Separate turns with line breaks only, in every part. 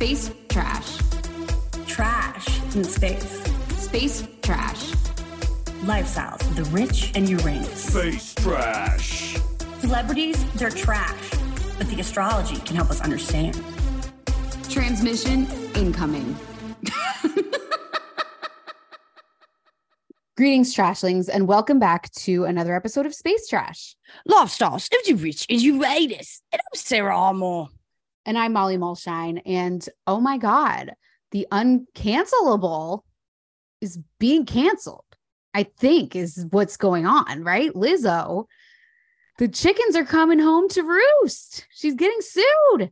Space trash.
Trash in space.
Space trash.
Lifestyles of the rich and Uranus.
Space trash.
Celebrities, they're trash, but the astrology can help us understand.
Transmission incoming.
Greetings, trashlings, and welcome back to another episode of Space Trash.
Lifestyles of the rich and Uranus. And I'm Sara Armour.
And I'm Molly Mulshine. And oh my God, the uncancelable is being canceled, I think, is what's going on, right? Lizzo, the chickens are coming home to roost. She's getting sued.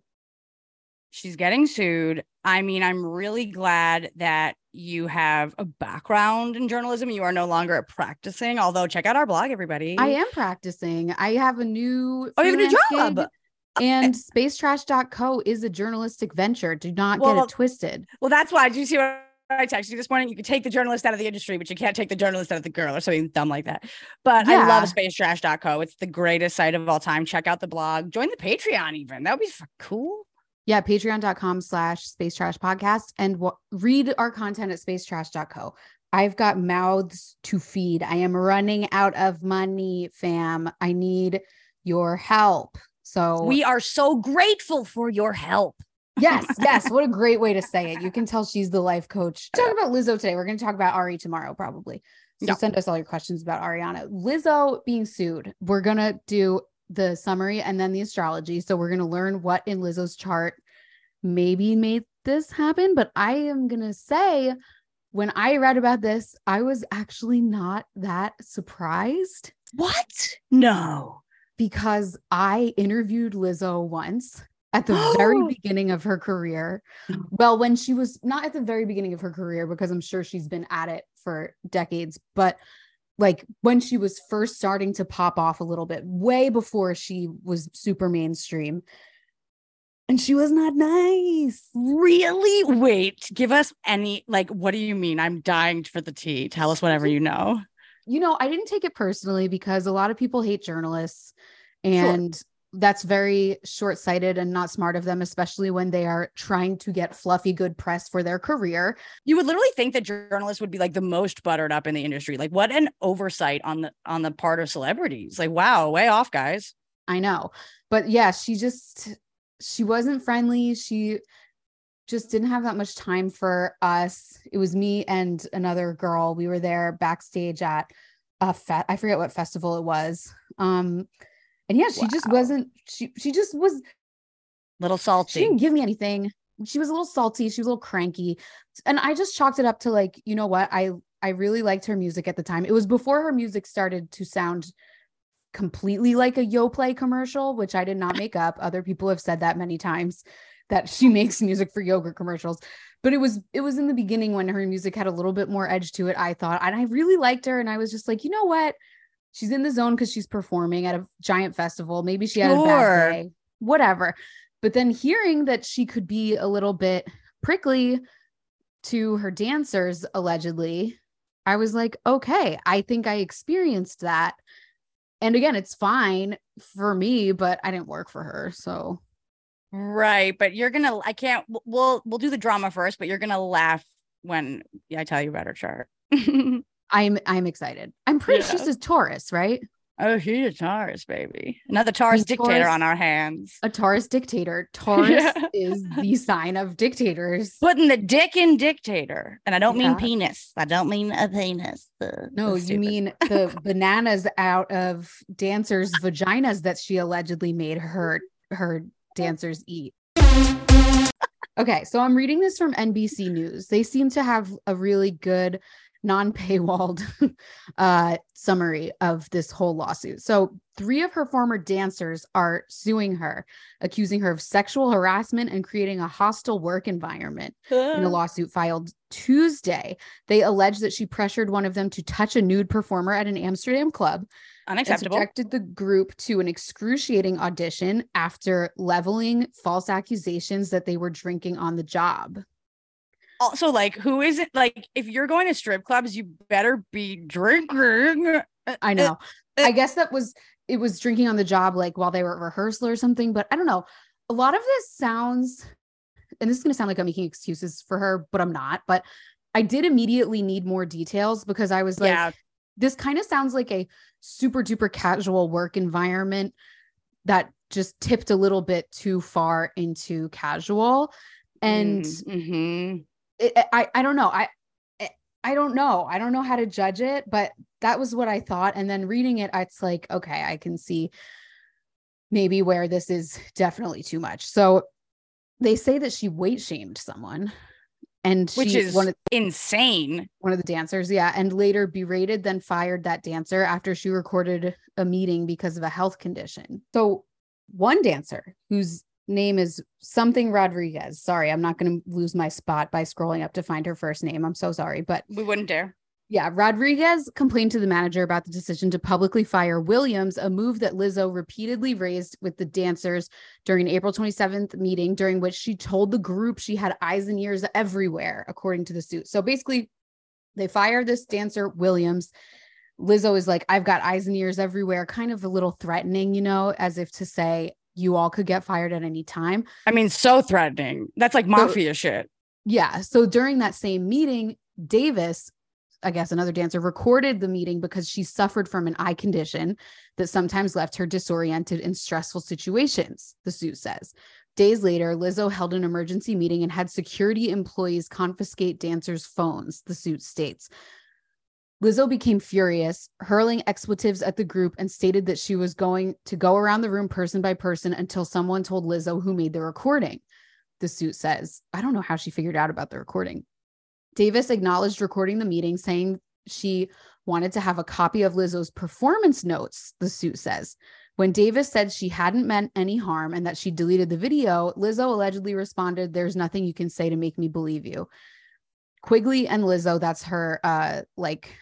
She's getting sued. I mean, I'm really glad that you have a background in journalism. You are no longer practicing, although check out our blog, everybody.
I am practicing. I have a new
Oh, you have a new job.
gig, And spacetrash.co is a journalistic venture. Do not get it twisted.
Well, that's why. Did you see what I texted you this morning? You could take the journalist out of the industry, but you can't take the journalist out of the girl or something dumb like that. But I
Yeah.
love spacetrash.co. It's the greatest site of all time. Check out the blog. Join the Patreon even. That would be cool.
Yeah, patreon.com slash space trash podcast and w- read our content at spacetrash.co. I've got mouths to feed. I am running out of money, fam. I need your help. So,
We are so grateful for your help.
yes, yes. What a great way to say it. You can tell she's the life coach. Talk about Lizzo today. We're going to talk about Ari tomorrow, probably. So
Yeah.
send us all your questions about Ariana. Lizzo being sued. We're going to do the summary and then the astrology. So we're going to learn what in Lizzo's chart maybe made this happen. But I am going to say, when I read about this, I was actually not that surprised
What? No.
Because I interviewed Lizzo once at the very beginning of her career. Well, when she was not at the very beginning of her career, because I'm sure she's been at it for decades, but like when she was first starting to pop off a little bit, way before she was super mainstream. And she was not nice.
Really? Wait, give us any, like, what do you mean? I'm dying for the tea. Tell us whatever you know.
You know, I didn't take it personally because a lot of people hate journalists and that's very short-sighted and not smart of them, especially when they are trying to get fluffy good press for their career.
You would literally think that journalists would be like the most buttered up in the industry. Like, what an oversight on the on the part of celebrities. Like, wow, way off, guys.
I know. But yeah, she just she wasn't friendly. She just didn't have that much time for us. It was me and another girl. We were there backstage at a fe- I forget what festival it was. Um and yeah, she just wasn't she she just was
Little salty.
she didn't give me anything. She was a little salty, she was a little cranky. And I just chalked it up to like, you know what? I I really liked her music at the time. It was before her music started to sound completely like a Yoplait commercial, which I did not make up. Other people have said that many times that she makes music for yogurt commercials. But it was it was in the beginning when her music had a little bit more edge to it, I thought. And I really liked her and I was just like, "You know what? She's in the zone cuz she's performing at a giant festival. Maybe she had a bad day. Whatever." But then hearing that she could be a little bit prickly to her dancers allegedly, I was like, "Okay, I think I experienced that." And again, it's fine for me, but I didn't work for her. So
Right. But you're gonna I can't we'll we'll do the drama first, but you're gonna laugh when I tell you about her chart.
I'm I'm excited. I'm pretty sure
Yeah.
she's a Taurus, right?
oh, she's a Taurus, baby. Another Taurus dictator
Taurus-
on our hands.
A Taurus dictator. Taurus
Yeah.
is the sign of dictators.
Putting the dick in dictator. And I don't
Yeah.
mean penis. I don't mean a penis. The-
No,
the
you mean the bananas out of dancers' vaginas that she allegedly made her her dancers eat. Okay, so I'm reading this from NBC News. They seem to have a really good non-paywalled uh, summary of this whole lawsuit. So, three of her former dancers are suing her, accusing her of sexual harassment and creating a hostile work environment. In a lawsuit filed Tuesday, they allege that she pressured one of them to touch a nude performer at an Amsterdam club.
Unacceptable.
subjected the group to an excruciating audition after leveling false accusations that they were drinking on the job.
Also, like, who is it? Like, if you're going to strip clubs, you better be drinking.
I know. I guess that was it was drinking on the job like while they were at rehearsal or something, but I don't know. A lot of this sounds and this is going to sound like I'm making excuses for her, but I'm not. But I did immediately need more details because I was like
yeah,
this kind of sounds like a super duper casual work environment that just tipped a little bit too far into casual and
Mhm.
it, I I don't know. I- I don't know. I don't know how to judge it, but that was what I thought. And then reading it, it's like, okay, I can see maybe where this is definitely too much. So they say that she weight shamed someone, and
which
she,
is
one of
insane.
one of the dancers, yeah, and later berated, then fired that dancer after she recorded a meeting because of a health condition. So one dancer whose name is something Rodriguez. Sorry, I'm not going to lose my spot by scrolling up to find her first name. I'm so sorry, but
We wouldn't dare.
Yeah, Rodriguez complained to the manager about the decision to publicly fire Williams, a move that Lizzo repeatedly raised with the dancers during an April 27th meeting, during which she told the group she had eyes and ears everywhere, according to the suit. So basically, they fire this dancer, Williams. Lizzo is like, I've got eyes and ears everywhere, kind of a little threatening, you know, as if to say, you all could get fired at any time.
I mean, so threatening. That's like mafia shit.
Yeah. So during that same meeting, Davis, I guess another dancer, recorded the meeting because she suffered from an eye condition that sometimes left her disoriented in stressful situations, the suit says. Days later, Lizzo held an emergency meeting and had security employees confiscate dancers' phones, the suit states. Lizzo became furious, hurling expletives at the group and stated that she was going to go around the room person by person until someone told Lizzo who made the recording. The suit says, I don't know how she figured out about the recording. Davis acknowledged recording the meeting, saying she wanted to have a copy of Lizzo's performance notes, the suit says. When Davis said she hadn't meant any harm and that she deleted the video, Lizzo allegedly responded, There's nothing you can say to make me believe you. Quigley and Lizzo, that's her uh like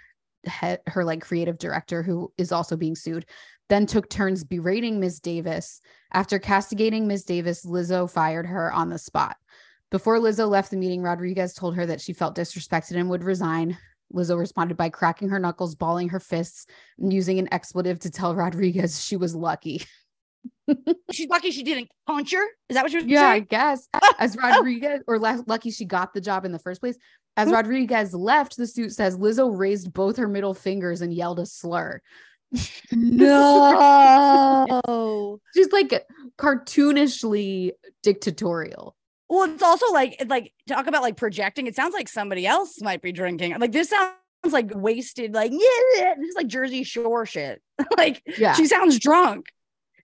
her like creative director who is also being sued, then took turns berating Ms. Davis. After castigating Ms. Davis, Lizzo fired her on the spot. Before Lizzo left the meeting, Rodriguez told her that she felt disrespected and would resign. Lizzo responded by cracking her knuckles, balling her fists, and using an expletive to tell Rodriguez she was lucky.
She's lucky she didn't punch her. Is that what you were
Yeah, I guess. As Rodriguez, or lucky she got the job in the first place. As hmm. Rodriguez left, the suit says Lizzo raised both her middle fingers and yelled a slur.
No.
She's like cartoonishly dictatorial.
Well, it's also like like talk about like projecting. It sounds like somebody else might be drinking. Like this sounds like wasted, like yeah, this is like Jersey Shore shit. like
Yeah.
she sounds drunk.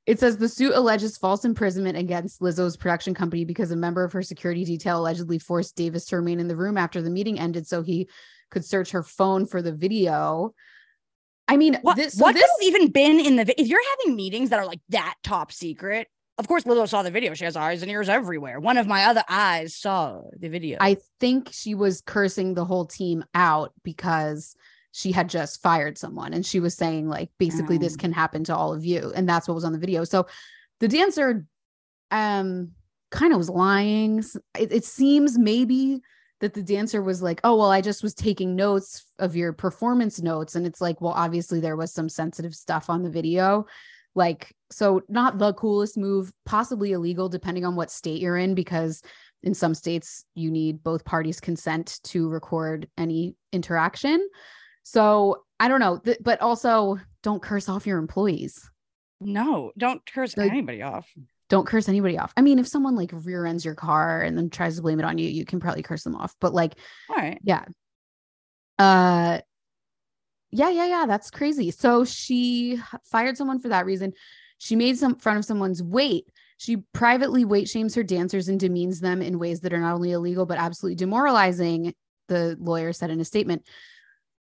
It says the suit alleges false imprisonment against Lizzo's production company because a member of her security detail allegedly forced Davis to remain in the room after the meeting ended so he could search her phone for the video. I mean,
What
this, so
what
this
could have even been in the if you're having meetings that are like that top secret? Of course, Lizzo saw the video. She has eyes and ears everywhere. One of my other eyes saw the video.
I think she was cursing the whole team out because she had just fired someone and she was saying like basically this
Oh.
can happen to all of you and that's what was on the video. So the dancer um kind of was lying. It, it seems maybe that the dancer was like, "Oh, well, I just was taking notes of your performance notes." And it's like, "Well, obviously there was some sensitive stuff on the video." Like, so not the coolest move, possibly illegal depending on what state you're in because in some states you need both parties consent to record any interaction so i don't know th- but also don't curse off your employees
no, don't curse
Like-
anybody off.
don't curse anybody off i mean if someone like rear ends your car and then tries to blame it on you you can probably curse them off but like
All right.
yeah uh yeah yeah yeah that's crazy so she fired someone for that reason she made some fun of someone's weight she privately weight shames her dancers and demeans them in ways that are not only illegal but absolutely demoralizing the lawyer said in a statement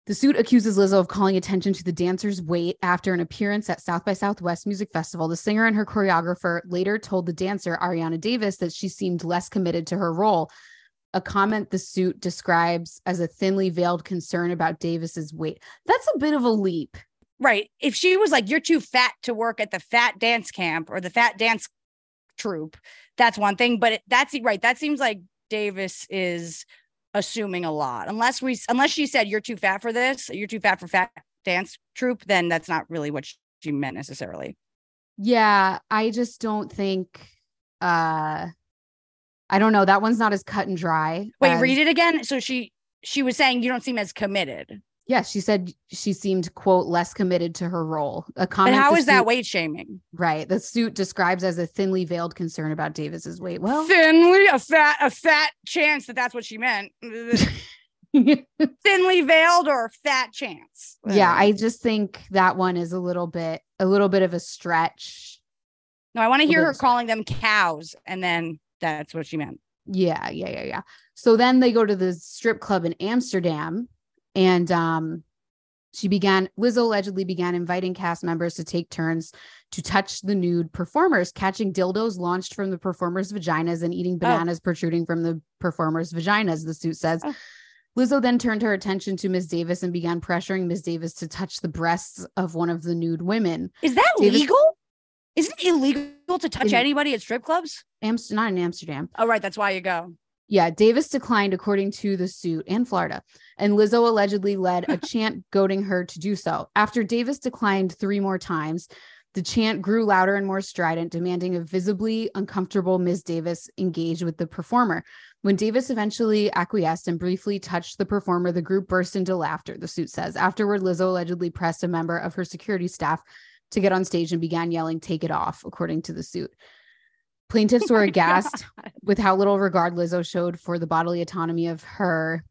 The suit accuses Lizzo of calling attention to the dancer's weight after an appearance at South by Southwest Music Festival. The singer and her choreographer later told the dancer, Ariana Davis, that she seemed less committed to her role. A comment the suit describes as a thinly veiled concern about Davis's weight. That's a bit of a leap.
Right. If she was like, you're too fat to work at the fat dance camp or the fat dance troupe, that's one thing. But it, that's right. That seems like Davis is assuming a lot. Unless we, unless she said you're too fat for this, you're too fat for fat dance troupe, then that's not really what she meant necessarily.
Yeah, I just don't think. uh I don't know. That one's not as cut and dry.
Wait,
as-
read it again. So she she was saying you don't seem as committed.
Yeah, she said she seemed quote less committed to her role. A comment.
how
the
is that weight shaming?
Right. The suit describes as a thinly veiled concern about Davis's weight. Well,
Thinly, a fat, a fat chance that that's what she meant. Thinly veiled or fat chance.
yeah, I just think that one is a little bit a little bit of a stretch.
no, I want to hear her calling them cows, and then that's what she meant.
Yeah, yeah, yeah, yeah. So then they go to the strip club in Amsterdam and um she began Lizzo allegedly began inviting cast members to take turns to touch the nude performers, catching dildos launched from the performers' vaginas and eating bananas protruding from the performers' vaginas, the suit says.
Oh.
Lizzo then turned her attention to Ms. Davis and began pressuring Ms. Davis to touch the breasts of one of the nude women.
Is that
Davis-
legal? Isn't it illegal to touch
In-
anybody at strip clubs?
Amst- not in Amsterdam.
Oh, right. That's why you go.
Yeah, Davis declined, according to the suit and Florida. And Lizzo allegedly led a chant goading her to do so. After Davis declined three more times, the chant grew louder and more strident, demanding a visibly uncomfortable Ms. Davis engage with the performer. When Davis eventually acquiesced and briefly touched the performer, the group burst into laughter, the suit says. Afterward, Lizzo allegedly pressed a member of her security staff to get on stage and began yelling, Take it off, according to the suit. Plaintiffs were oh aghast with how little regard Lizzo showed for the bodily autonomy of her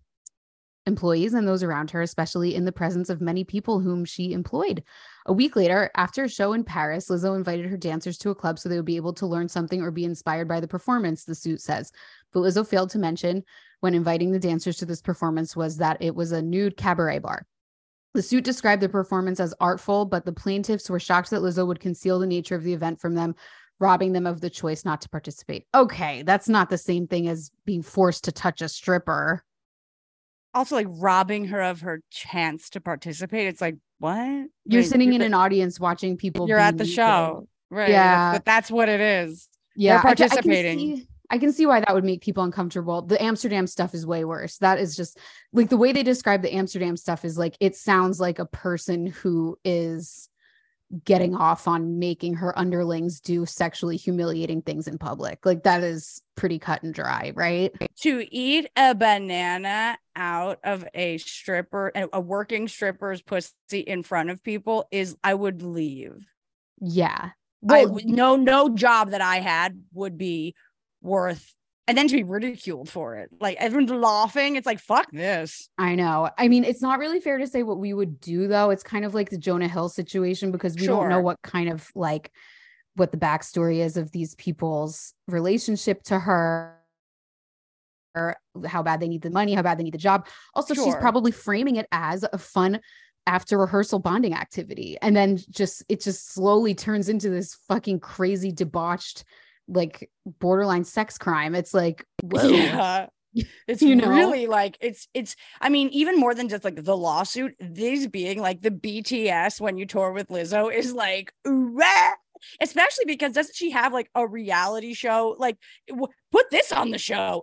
employees and those around her, especially in the presence of many people whom she employed. A week later, after a show in Paris, Lizzo invited her dancers to a club so they would be able to learn something or be inspired by the performance, the suit says. But Lizzo failed to mention when inviting the dancers to this performance was that it was a nude cabaret bar. The suit described the performance as artful, but the plaintiffs were shocked that Lizzo would conceal the nature of the event from them, robbing them of the choice not to participate. Okay, that's not the same thing as being forced to touch a stripper.
Also, like robbing her of her chance to participate. It's like, what?
You're
Wait,
sitting in
the-
an audience watching people.
You're at the
naked.
show. Right.
Yeah.
That's, that's what it is.
Yeah, I ca- I
participating.
see- I can see why that would make people uncomfortable. The Amsterdam stuff is way worse. That is just like the way they describe the Amsterdam stuff is like it sounds like a person who is getting off on making her underlings do sexually humiliating things in public. Like that is pretty cut and dry, right?
to eat a banana out of a stripper, a working stripper's pussy in front of people is, I would leave.
Yeah.
I
Well,
would- no, no job that I had would be worth, and then to be ridiculed for it. Like everyone's laughing. It's like, fuck this.
I know. I mean, it's not really fair to say what we would do though. It's kind of like the Jonah Hill situation because we don't know what kind of like what the backstory is of these people's relationship to her or how bad they need the money, how bad they need the job. Also, she's probably framing it as a fun after rehearsal bonding activity. And then just it just slowly turns into this fucking crazy debauched like borderline sex crime. It's like, whoa.
Yeah. It's
You know?
really like it's it's I mean even more than just like the lawsuit these being like the BTS when you tour with Lizzo is like "Rah!" especially because doesn't she have like a reality show like w- put this on the show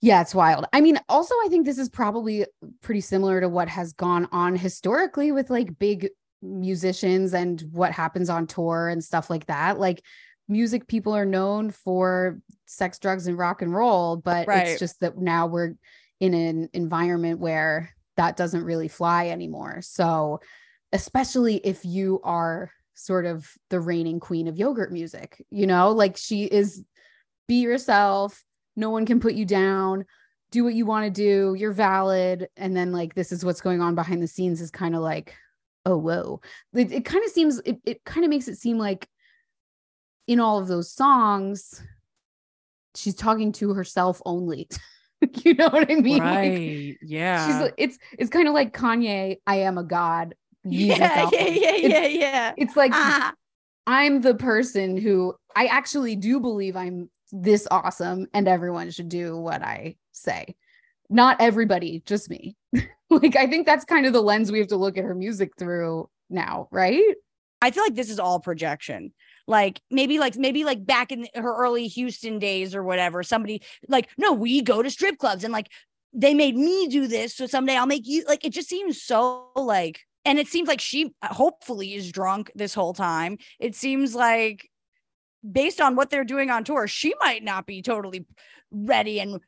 Yeah, it's wild. I mean, also, I think this is probably pretty similar to what has gone on historically with like big musicians and what happens on tour and stuff like that. Like, music people are known for sex, drugs, and rock and roll, but
Right.
it's just that now we're in an environment where that doesn't really fly anymore. So, especially if you are sort of the reigning queen of yogurt music, you know, like she is be yourself no one can put you down do what you want to do you're valid and then like this is what's going on behind the scenes is kind of like oh whoa it, it kind of seems it, it kind of makes it seem like in all of those songs she's talking to herself only you know what I mean? Like,
right. Yeah.
she's it's it's kind of like Kanye, I am a god.
Yeah, yeah, yeah,
It's-
yeah, yeah.
It's like
Ah.
I'm the person who I actually do believe I'm this awesome and everyone should do what I say. Not everybody, just me. like I think that's kind of the lens we have to look at her music through now, right?
I feel like this is all projection. Like maybe like maybe like back in her early Houston days or whatever, somebody like, no, we go to strip clubs and like they made me do this. So someday I'll make you like it just seems so like and it seems like she uh, hopefully is drunk this whole time. It seems like based on what they're doing on tour, she might not be totally ready and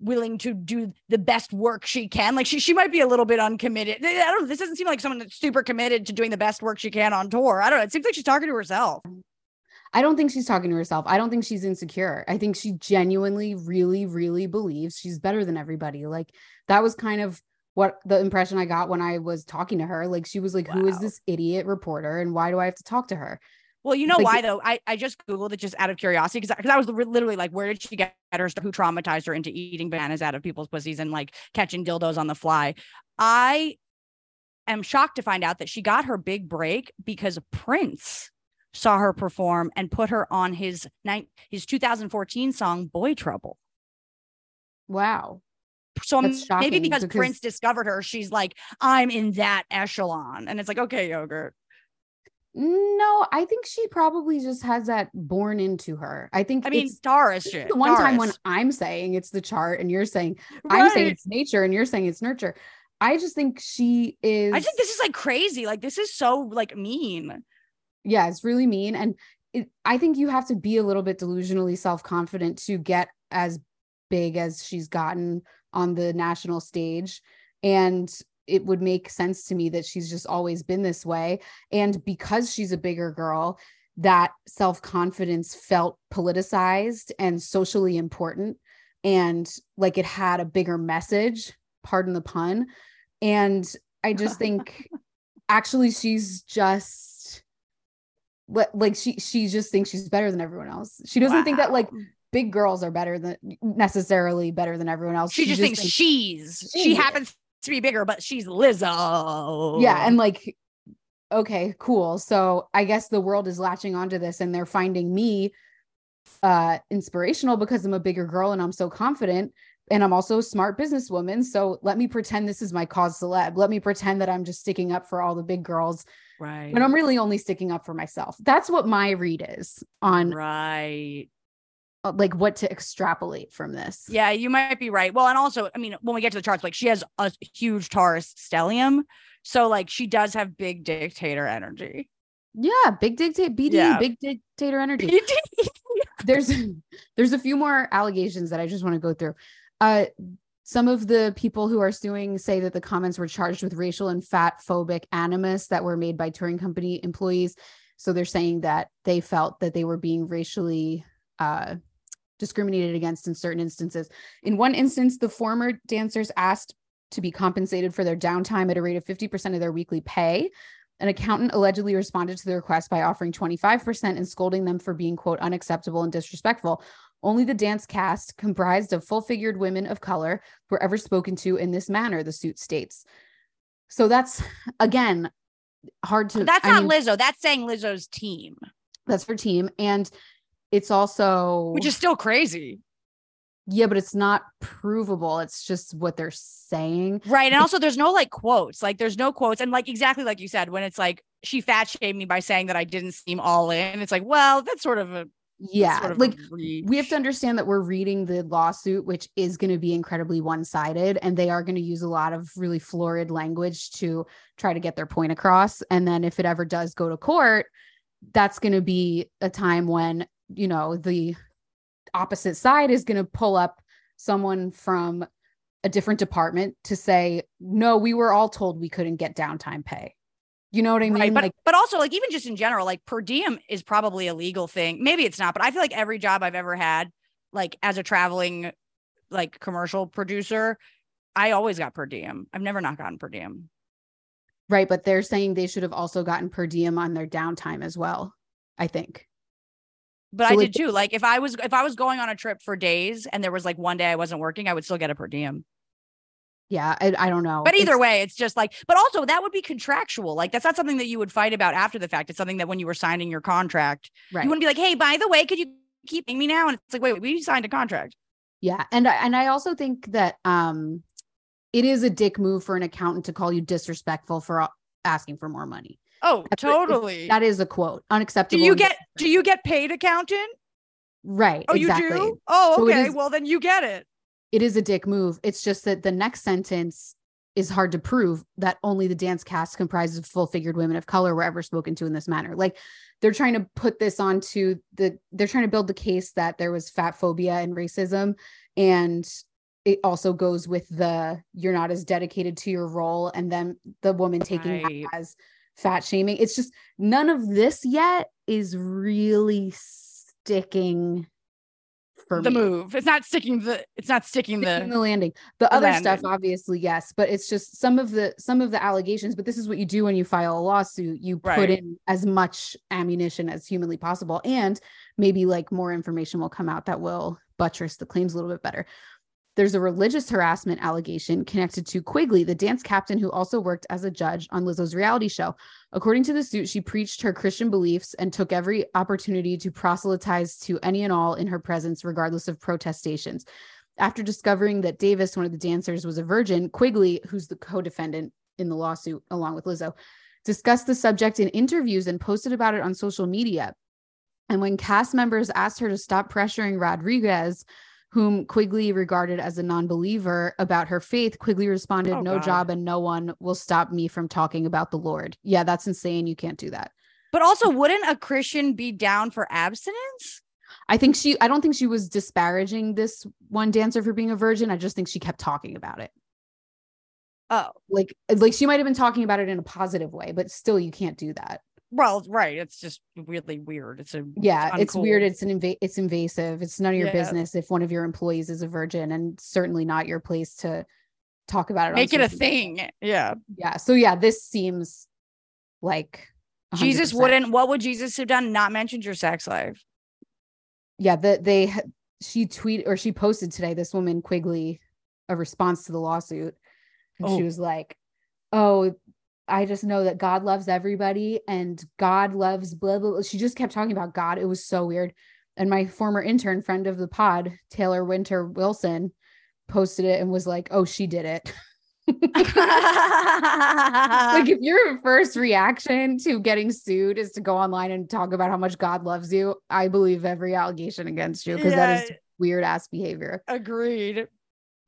willing to do the best work she can. Like she she might be a little bit uncommitted. I don't know. This doesn't seem like someone that's super committed to doing the best work she can on tour. I don't know. It seems like she's talking to herself.
I don't think she's talking to herself. I don't think she's insecure. I think she genuinely, really, really believes she's better than everybody. Like that was kind of what the impression I got when I was talking to her. Like she was like, "Who is this idiot reporter, and why do I have to talk to her?"
Well, you know
Like-
why though? I, I just googled it just out of curiosity because because I was li- literally like, where did she get her? Who traumatized her into eating bananas out of people's pussies and like catching dildos on the fly? I am shocked to find out that she got her big break because Prince saw her perform and put her on his night his 2014 song "Boy Trouble."
Wow.
So maybe because,
because-
Prince discovered her, she's like, I'm in that echelon, and it's like, okay, yogurt.
No, I think she probably just has that born into her. I think
I mean,
it's
Taurus
this is
shit.
the one time when I'm saying it's the chart and you're saying I'm saying it's nature and you're saying it's nurture. I just think she is
I think this is like crazy. Like this is so like mean.
yeah, it's really mean. And it, I think you have to be a little bit delusionally self confident to get as big as she's gotten on the national stage. And it would make sense to me that she's just always been this way. And because she's a bigger girl, that self confidence felt politicized and socially important. And like it had a bigger message, pardon the pun. And I just think actually she's just li- like she she just thinks she's better than everyone else. She doesn't think that like big girls are better than necessarily better than everyone else.
she, just thinks she's she
Yeah.
happens to be bigger, but she's Lizzo.
yeah, and like okay, cool. So I guess the world is latching onto this and they're finding me uh inspirational because I'm a bigger girl and I'm so confident and I'm also a smart businesswoman. So let me pretend this is my cause celeb. Let me pretend that I'm just sticking up for all the big girls
right.
when I'm really only sticking up for myself. That's what my read is on
right.
Uh, like what to extrapolate from this.
Yeah, you might be right. Well, and also, I mean, when we get to the charts, like she has a huge Taurus stellium. So like she does have big dictator energy.
Yeah, big dictator BD,
Yeah.
big dictator energy. there's there's a few more allegations that I just want to go through. Uh some of the people who are suing say that the comments were charged with racial and fat phobic animus that were made by touring company employees. So they're saying that they felt that they were being racially uh, discriminated against in certain instances. In one instance, the former dancers asked to be compensated for their downtime at a rate of 50% of their weekly pay. An accountant allegedly responded to the request by offering 25% and scolding them for being, quote, unacceptable and disrespectful. Only the dance cast, comprised of full figured women of color, were ever spoken to in this manner, the suit states. So that's, again, hard to.
That's
I
not
mean,
Lizzo. That's saying Lizzo's team,
That's her team. And it's also,
which is still crazy.
yeah, but it's not provable. It's just what they're saying.
Right. And also there's no like quotes. Like there's no quotes. And like exactly like you said, when it's like she fat shamed me by saying that I didn't seem all in. It's like, well, that's sort of a
Yeah.
sort of
like, we have to understand that we're reading the lawsuit, which is going to be incredibly one sided, and they are going to use a lot of really florid language to try to get their point across. And then if it ever does go to court, that's going to be a time when, you know, the opposite side is going to pull up someone from a different department to say, no, we were all told we couldn't get downtime pay. You know what I mean?
Right, but
like,
but also like even just in general, like per diem is probably a legal thing. Maybe it's not, but I feel like every job I've ever had, like as a traveling like commercial producer, I always got per diem. I've never not gotten per diem.
right. But they're saying they should have also gotten per diem on their downtime as well, I think.
But
So,
I
like,
did too. Like if I was if I was going on a trip for days and there was like one day I wasn't working, I would still get a per diem.
Yeah, I, I don't know.
But either
It's-
way, it's just like, but also that would be contractual. Like that's not something that you would fight about after the fact. It's something that when you were signing your contract,
right.
you wouldn't be like, hey, by the way, could you keep paying me now? And it's like, wait, we signed a contract.
Yeah, and I, and I also think that um, it is a dick move for an accountant to call you disrespectful for asking for more money.
Oh,
That's
totally.
That is a quote. Unacceptable.
Do
you
get do you get paid accountant?
right?
Oh,
exactly.
you do? Oh,
So
okay.
is-
well, then you get it.
It is a dick move. It's just that the next sentence is hard to prove that only the dance cast comprises of full-figured women of color were ever spoken to in this manner. Like they're trying to put this onto the they're trying to build the case that there was fat phobia and racism and it also goes with the you're not as dedicated to your role and then the woman taking
Right.
that as fat shaming. It's just none of this yet is really sticking for
The
me.
move. It's not sticking the it's not sticking
sticking
the
the landing. The
the
other stuff obviously yes but it's just some of the some of the allegations but this is what you do when you file a lawsuit. You put in as much ammunition as humanly possible and maybe like more information will come out that will buttress the claims a little bit better there's a religious harassment allegation connected to Quigley, the dance captain who also worked as a judge on Lizzo's reality show. According to the suit, she preached her Christian beliefs and took every opportunity to proselytize to any and all in her presence, regardless of protestations. After discovering that Davis, one of the dancers, was a virgin, Quigley, who's the co defendant in the lawsuit along with Lizzo, discussed the subject in interviews and posted about it on social media. And when cast members asked her to stop pressuring Rodriguez, whom Quigley regarded as a non believer about her faith, Quigley responded,
Oh,
No
God.
job and no one will stop me from talking about the Lord. Yeah, that's insane. You can't do that.
But also, wouldn't a Christian be down for abstinence?
I think she, I don't think she was disparaging this one dancer for being a virgin. I just think she kept talking about it.
Oh,
Like, like she might have been talking about it in a positive way, but still, you can't do that.
Well, right. It's just weirdly weird. It's a
Yeah, it's,
uncool.
weird. It's an inva- it's invasive. It's none of your
Yeah.
business if one of your employees is a virgin, and certainly not your place to talk about it.
make it a
media.
thing. Yeah.
Yeah. So yeah, this seems like 100%.
Jesus wouldn't. What would Jesus have done? Not mentioned your sex life.
Yeah, that they she tweet or she posted today. This woman Quigley a response to the lawsuit, and she
Oh.
was like, "Oh." I just know that God loves everybody and God loves blah, blah, blah. She just kept talking about God. It was so weird. And my former intern, friend of the pod, Taylor Winter Wilson, posted it and was like, oh, she did it. like if your first reaction to getting sued is to go online and talk about how much God loves you, I believe every allegation against you because that is weird ass behavior.
Agreed.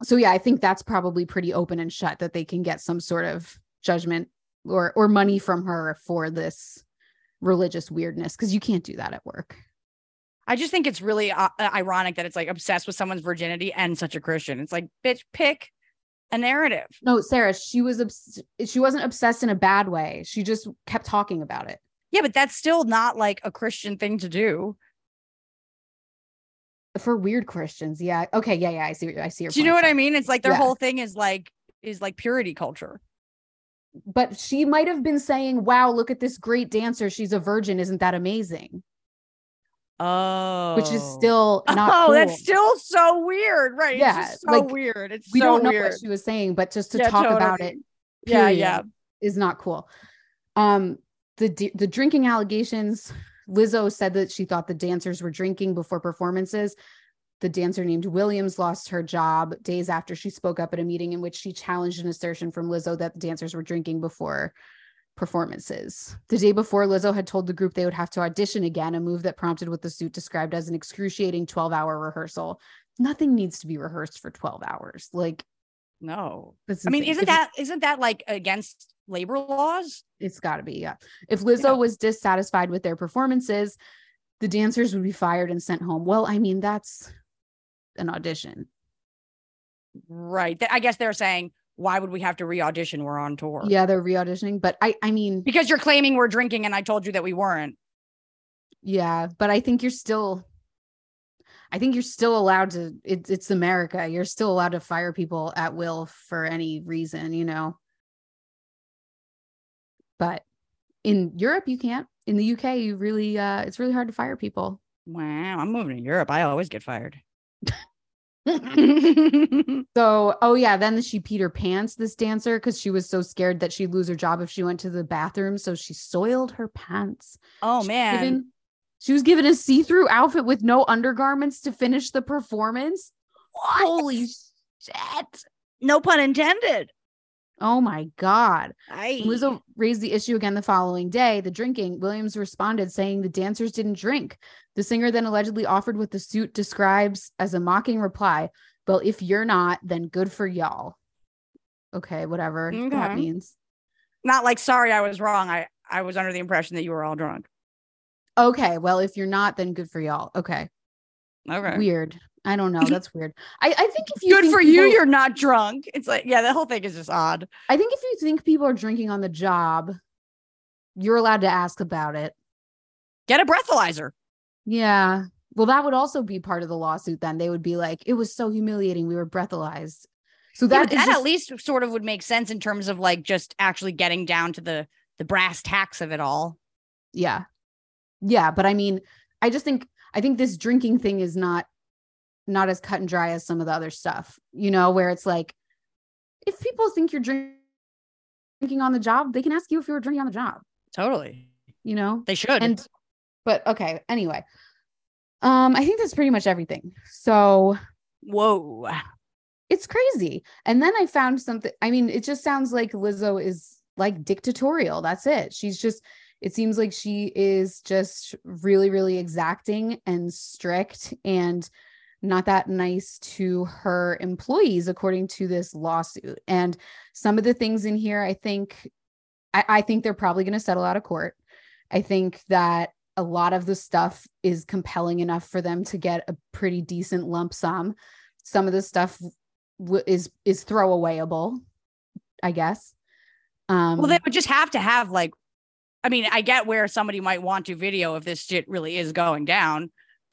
So yeah, I think that's probably pretty open and shut that they can get some sort of judgment or or money from her for this religious weirdness because you can't do that at work.
I just think it's really uh, ironic that it's like obsessed with someone's virginity and such a Christian. It's like, bitch, pick a narrative.
No, Sara, she was obs- she wasn't obsessed in a bad way. She just kept talking about it.
Yeah, but that's still not like a Christian thing to do.
For weird Christians, yeah. Okay, yeah, yeah. I see. what- I see your.
Do you know what I mean? It's like their
Yeah.
whole thing is like is like purity culture.
But she might have been saying, "Wow, look at this great dancer. She's a virgin. Isn't that amazing?"
Oh,
Which is still not.
oh,
cool.
that's still so weird, right?
Yeah,
it's just so
like,
weird. It's
we
so
don't know
weird.
what she was saying, but just to
Yeah,
talk about it,
yeah, yeah.
is not cool. Um, the the drinking allegations. Lizzo said that she thought the dancers were drinking before performances. The dancer named Williams lost her job days after she spoke up at a meeting in which she challenged an assertion from Lizzo that the dancers were drinking before performances. The day before, Lizzo had told the group they would have to audition again, a move that prompted what the suit described as an excruciating 12 hour rehearsal. Nothing needs to be rehearsed for 12 hours. Like,
No, I mean, isn't
If-
that isn't that like against labor laws?
It's got to be, yeah. If Lizzo
Yeah.
was dissatisfied with their performances, the dancers would be fired and sent home. Well, I mean, that's an audition.
Right. I guess they're saying, why would we have to re-audition? We're on tour.
Yeah, they're re-auditioning, but I, I mean,
Because you're claiming we're drinking, and I told you that we weren't.
yeah, but I think you're still, I think you're still allowed to. It's it's America. You're still allowed to fire people at will for any reason, you know. But in Europe, you can't. In the UK, you really, uh, it's really hard to fire people
Wow, I'm moving to Europe. I always get fired.
So, oh yeah, then she peed her pants, this dancer, because she was so scared that she'd lose her job if she went to the bathroom. So she soiled her pants.
oh
She was
man.
given- she was given a see-through outfit with no undergarments to finish the performance. Holy shit.
no pun intended.
Oh my God.
I
Lizzo raised the issue again the following day, the drinking. Williams responded saying the dancers didn't drink. The singer then allegedly offered what the suit describes as a mocking reply. Well, if you're not, then good for y'all. Okay, whatever that means.
not like sorry, I was wrong. I I was under the impression that you were all drunk.
Okay, well, if you're not, then good for y'all. Okay,
Okay.
weird. I don't know. That's weird. I, I think if you
Good
think
for you.
people-
You're not drunk. It's like yeah, the whole thing is just odd.
I think if you think people are drinking on the job, you're allowed to ask about it.
Get a breathalyzer.
Yeah. Well, that would also be part of the lawsuit. Then they would be like, "It was so humiliating. We were breathalyzed." So that is
that
just-
at least sort of would make sense in terms of like just actually getting down to the the brass tacks of it all.
yeah, yeah. But I mean, I just think I think this drinking thing is not not as cut and dry as some of the other stuff. You know, where it's like, if people think you're drink- drinking on the job, they can ask you if you were drinking on the job.
Totally.
You know,
They should.
and but okay. Anyway, um, I think that's pretty much everything. So
whoa.
it's crazy. And then I found something. I mean, it just sounds like Lizzo is like dictatorial. That's it. She's just, it seems like she is just really, really exacting and strict and not that nice to her employees, according to this lawsuit. And some of the things in here, I think, I, I think they're probably going to settle out of court. I think that a lot of the stuff is compelling enough for them to get a pretty decent lump sum. Some of the stuff w- is is throwawayable, I guess. Um,
Well, they would just have to have like, I mean, I get where somebody might want to video if this shit really is going down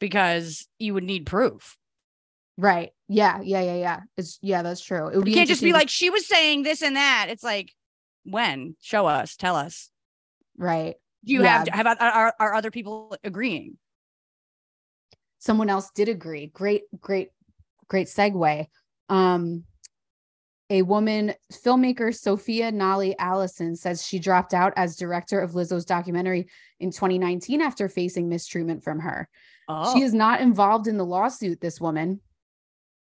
because you would need proof.
right? Yeah, yeah, yeah, yeah. It's yeah, that's true. It would be
You can't just be like, she was saying this and that. It's like, when? Show us, tell us.
right.
Do you
Yeah.
have have are, are, are other people agreeing?
Someone else did agree. Great, great, great segue. Um, a woman filmmaker, Sophia Nahli Allison, says she dropped out as director of Lizzo's documentary in 2019 after facing mistreatment from her.
Oh,
She is not involved in the lawsuit, this woman.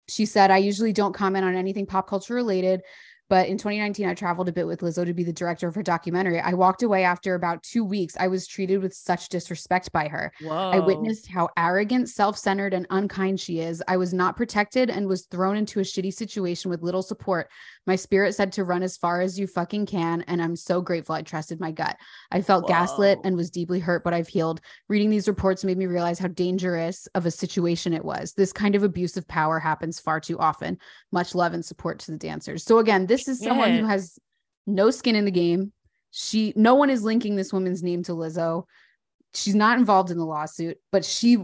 She said, I usually don't comment on anything pop culture related, but in 2019, I traveled a bit with Lizzo to be the director of her documentary. I walked away after about two weeks. I was treated with such disrespect by her.
Whoa.
I witnessed how arrogant, self centered, and unkind she is. I was not protected and was thrown into a shitty situation with little support. My spirit said to run as far as you fucking can. And I'm so grateful I trusted my gut. I felt gaslit and was deeply hurt, but I've healed. Reading these reports made me realize how dangerous of a situation it was. This kind of abuse of power happens far too often. Much love and support to the dancers. So, again, this is someone who has no skin in the game. She, no one is linking this woman's name to Lizzo she's not involved in the lawsuit but she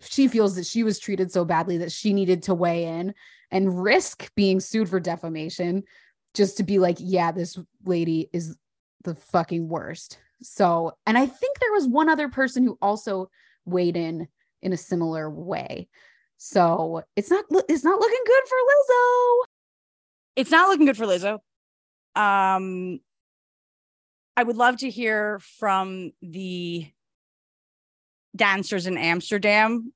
she feels that she was treated so badly that she needed to weigh in and risk being sued for defamation just to be like yeah this lady is the fucking worst. So and i think there was one other person who also weighed in in a similar way. So it's not it's not looking good for lizzo.
It's not looking good for Lizzo. Um, I would love to hear from the dancers in Amsterdam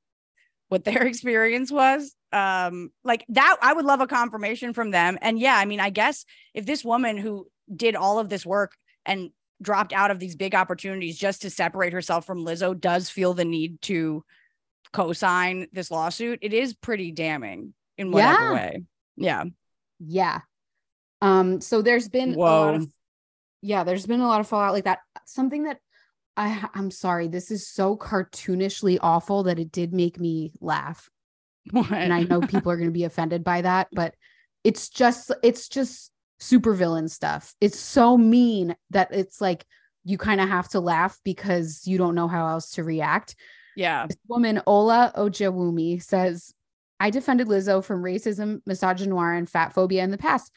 what their experience was. Um, like that, I would love a confirmation from them. And yeah, I mean, I guess if this woman who did all of this work and dropped out of these big opportunities just to separate herself from Lizzo does feel the need to co-sign this lawsuit, it is pretty damning in whatever
Yeah.
way. Yeah.
Yeah. Um, so there's been a lot
Whoa.
of yeah, there's been a lot of fallout like that. Something that I I'm sorry, this is so cartoonishly awful that it did make me laugh. And I know people are gonna be offended by that, but it's just it's just supervillain stuff. It's so mean that it's like you kind of have to laugh because you don't know how else to react.
yeah.
This woman, Ola Ojewumi, says, I defended Lizzo from racism, misogynoir, and fat phobia in the past.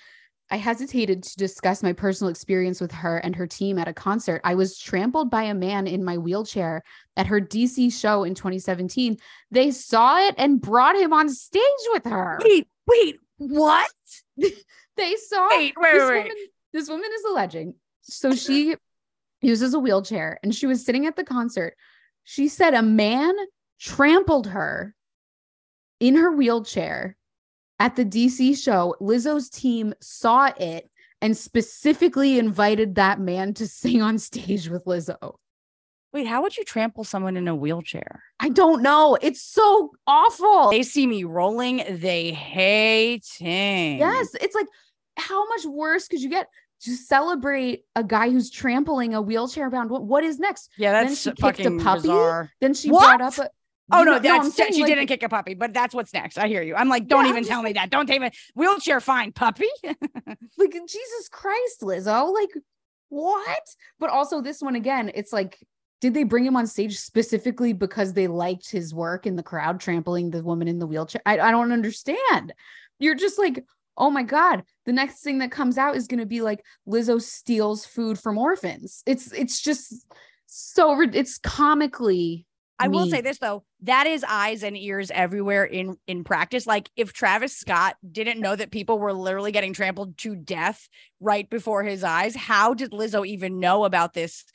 I hesitated to discuss my personal experience with her and her team at a concert. I was trampled by a man in my wheelchair at her DC show in 2017. They saw it and brought him on stage with her.
Wait, wait, what?
They saw
Wait, wait,
this
wait, wait.
woman, this woman is alleging. So she uses a wheelchair and she was sitting at the concert. She said a man trampled her in her wheelchair at the DC show. Lizzo's team saw it and specifically invited that man to sing on stage with Lizzo.
Wait, how would you trample someone in a wheelchair?
I don't know. It's so awful.
They see me rolling, they hating.
Yes, it's like how much worse could you get to celebrate a guy who's trampling a wheelchair bound? What what is next?
Yeah,
Then
that's
she kicked a puppy?
bizarre.
Then she
What?
brought up a
Oh
You
no,
know-
that's
I'm
she
like-
didn't kick a puppy, but that's what's next. I hear you. I'm like, don't
Yeah,
even tell me that. Don't even wheelchair fine puppy.
like Jesus Christ, Lizzo. Like what? But also this one again, it's like, did they bring him on stage specifically because they liked his work in the crowd trampling the woman in the wheelchair? I, I don't understand. You're just like, oh my God. The next thing that comes out is gonna be like Lizzo steals food from orphans. It's it's just so it's comically
I will say this though, that is eyes and ears everywhere in in practice. Like if Travis Scott didn't know that people were literally getting trampled to death right before his eyes, how did Lizzo even know about this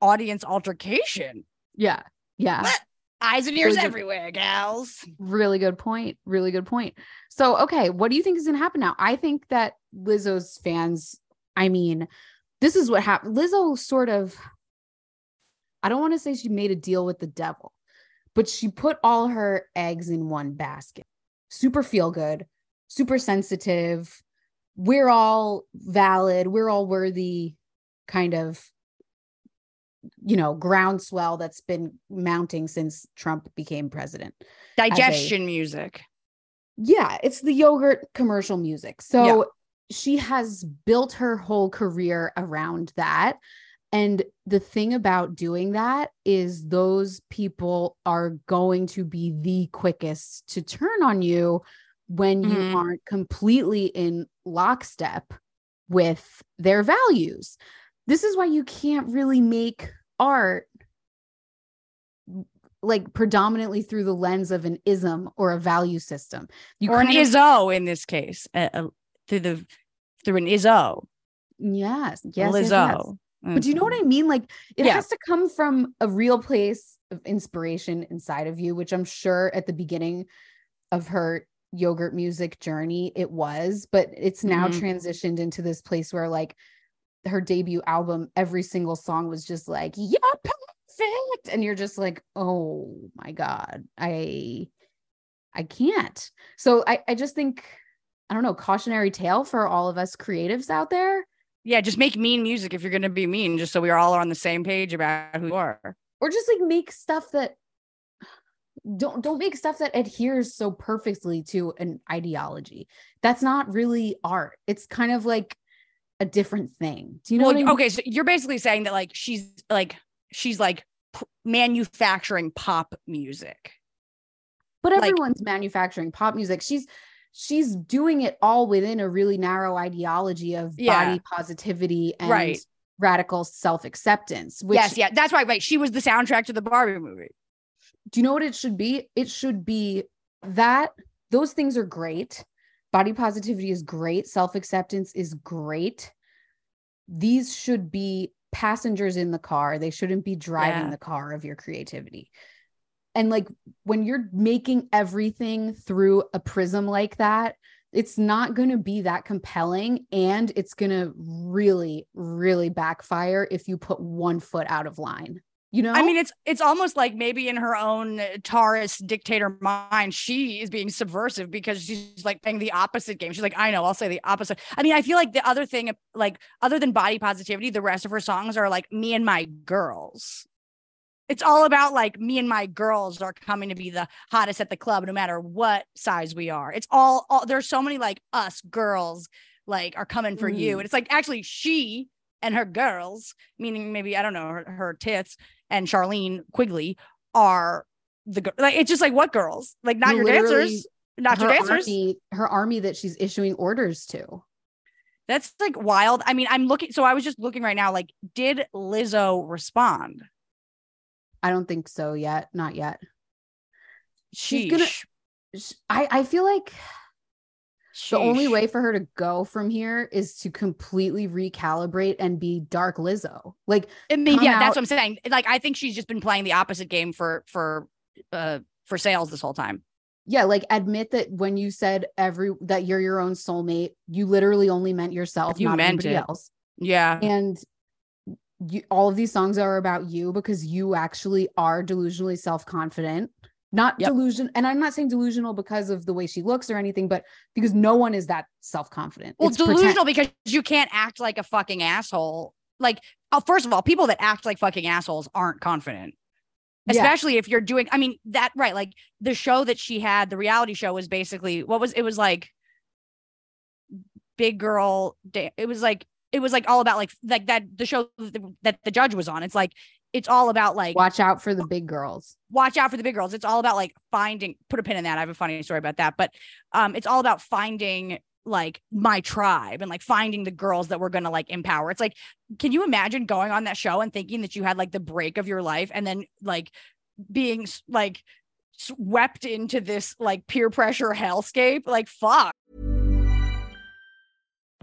audience altercation?
Yeah. Yeah.
What? Eyes and ears
Really good-
everywhere, gals.
Really good point. Really good point. So, okay, what do you think is going to happen now? I think that Lizzo's fans, I mean, this is what happened. Lizzo sort of, I don't want to say she made a deal with the devil, but she put all her eggs in one basket. Super feel good, super sensitive. We're all valid. We're all worthy, kind of, you know, groundswell that's been mounting since Trump became president
Digestion music.
yeah, it's the yogurt commercial music. So she has built her whole career around that. And the thing about doing that is those people are going to be the quickest to turn on you when you
Mhm.
aren't completely in lockstep with their values. This is why you can't really make art like predominantly through the lens of an ism or a value system. You
or an
of-
Izzo in this case. Uh, uh, through the through an ISO.
Yes, yes, yes, yes.
Lizzo.
But do you know what I mean? Like it
Yeah.
has to come from a real place of inspiration inside of you, which I'm sure at the beginning of her yogurt music journey it was, but it's now
Mhm.
transitioned into this place where like her debut album, every single song was just like, you're perfect. And you're just like, oh my God, I I can't. So I, I just think, I don't know, cautionary tale for all of us creatives out there.
Yeah, just make mean music if you're going to be mean, just so we are all on the same page about who you are.
or just like make stuff that don't don't make stuff that adheres so perfectly to an ideology that's not really art it's kind of like a different thing do you know
well,
what I mean?
okay, so you're basically saying that like she's like she's like p- manufacturing pop music.
but
like-
everyone's manufacturing pop music she's she's doing it all within a really narrow ideology of
Yeah.
body positivity and
Right.
radical self-acceptance which
yes, yeah, that's right. Right, she was the soundtrack to the Barbie movie.
do you know what it should be? It should be that those things are great. Body positivity is great. Self acceptance is great. These should be passengers in the car. They shouldn't be driving
Yeah.
the car of your creativity. And like when you're making everything through a prism like that, it's not going to be that compelling and it's going to really, really backfire if you put one foot out of line. You know?
I mean, it's it's almost like maybe in her own Taurus dictator mind, she is being subversive because she's like playing the opposite game. She's like, I know, I'll say the opposite. I mean, I feel like the other thing, like other than body positivity, the rest of her songs are like me and my girls. It's all about like me and my girls are coming to be the hottest at the club, no matter what size we are. It's all, all there's so many like us girls like are coming for you.
Mm.
And it's like actually she and her girls, meaning maybe I don't know her, her tits and Shirlene Quigley are the like it's just like what girls like not
No,
your dancers, not your dancers.
Army, her army that she's issuing orders to.
That's like wild. I mean, I'm looking. So I was just looking right now. Like, did Lizzo respond?
I don't think so yet. Not yet.
She's
gonna- I I feel like the only way for her to go from here is to completely recalibrate and be dark Lizzo. Like
I mean, yeah, that's what I'm saying. Like, I think she's just been playing the opposite game for for uh for sales this whole time.
yeah, like admit that when you said every that you're your own soulmate, you literally only meant yourself,
You
not
meant
anybody
it.
else.
Yeah.
And you, all of these songs are about you because you actually are delusionally self-confident. Not
Yep.
delusion, and I'm not saying delusional because of the way she looks or anything, but because no one is that self-confident.
Well,
It's pretend-
delusional because you can't act like a fucking asshole. Like, uh, first of all, people that act like fucking assholes aren't confident.
Yeah.
Especially if you're doing, I mean, that right. Like the show that she had, the reality show was basically what was it was like big girl. It was like, it was like all about like, like that, the show that that the judge was on. It's like, it's all about like,
watch out for the big girls.
watch out for the big girls. It's all about like finding put a pin in that. I have a funny story about that. But um it's all about finding like my tribe and like finding the girls that we're gonna like empower. It's like, can you imagine going on that show and thinking that you had like the break of your life and then like being like swept into this like peer pressure hellscape? Like fuck.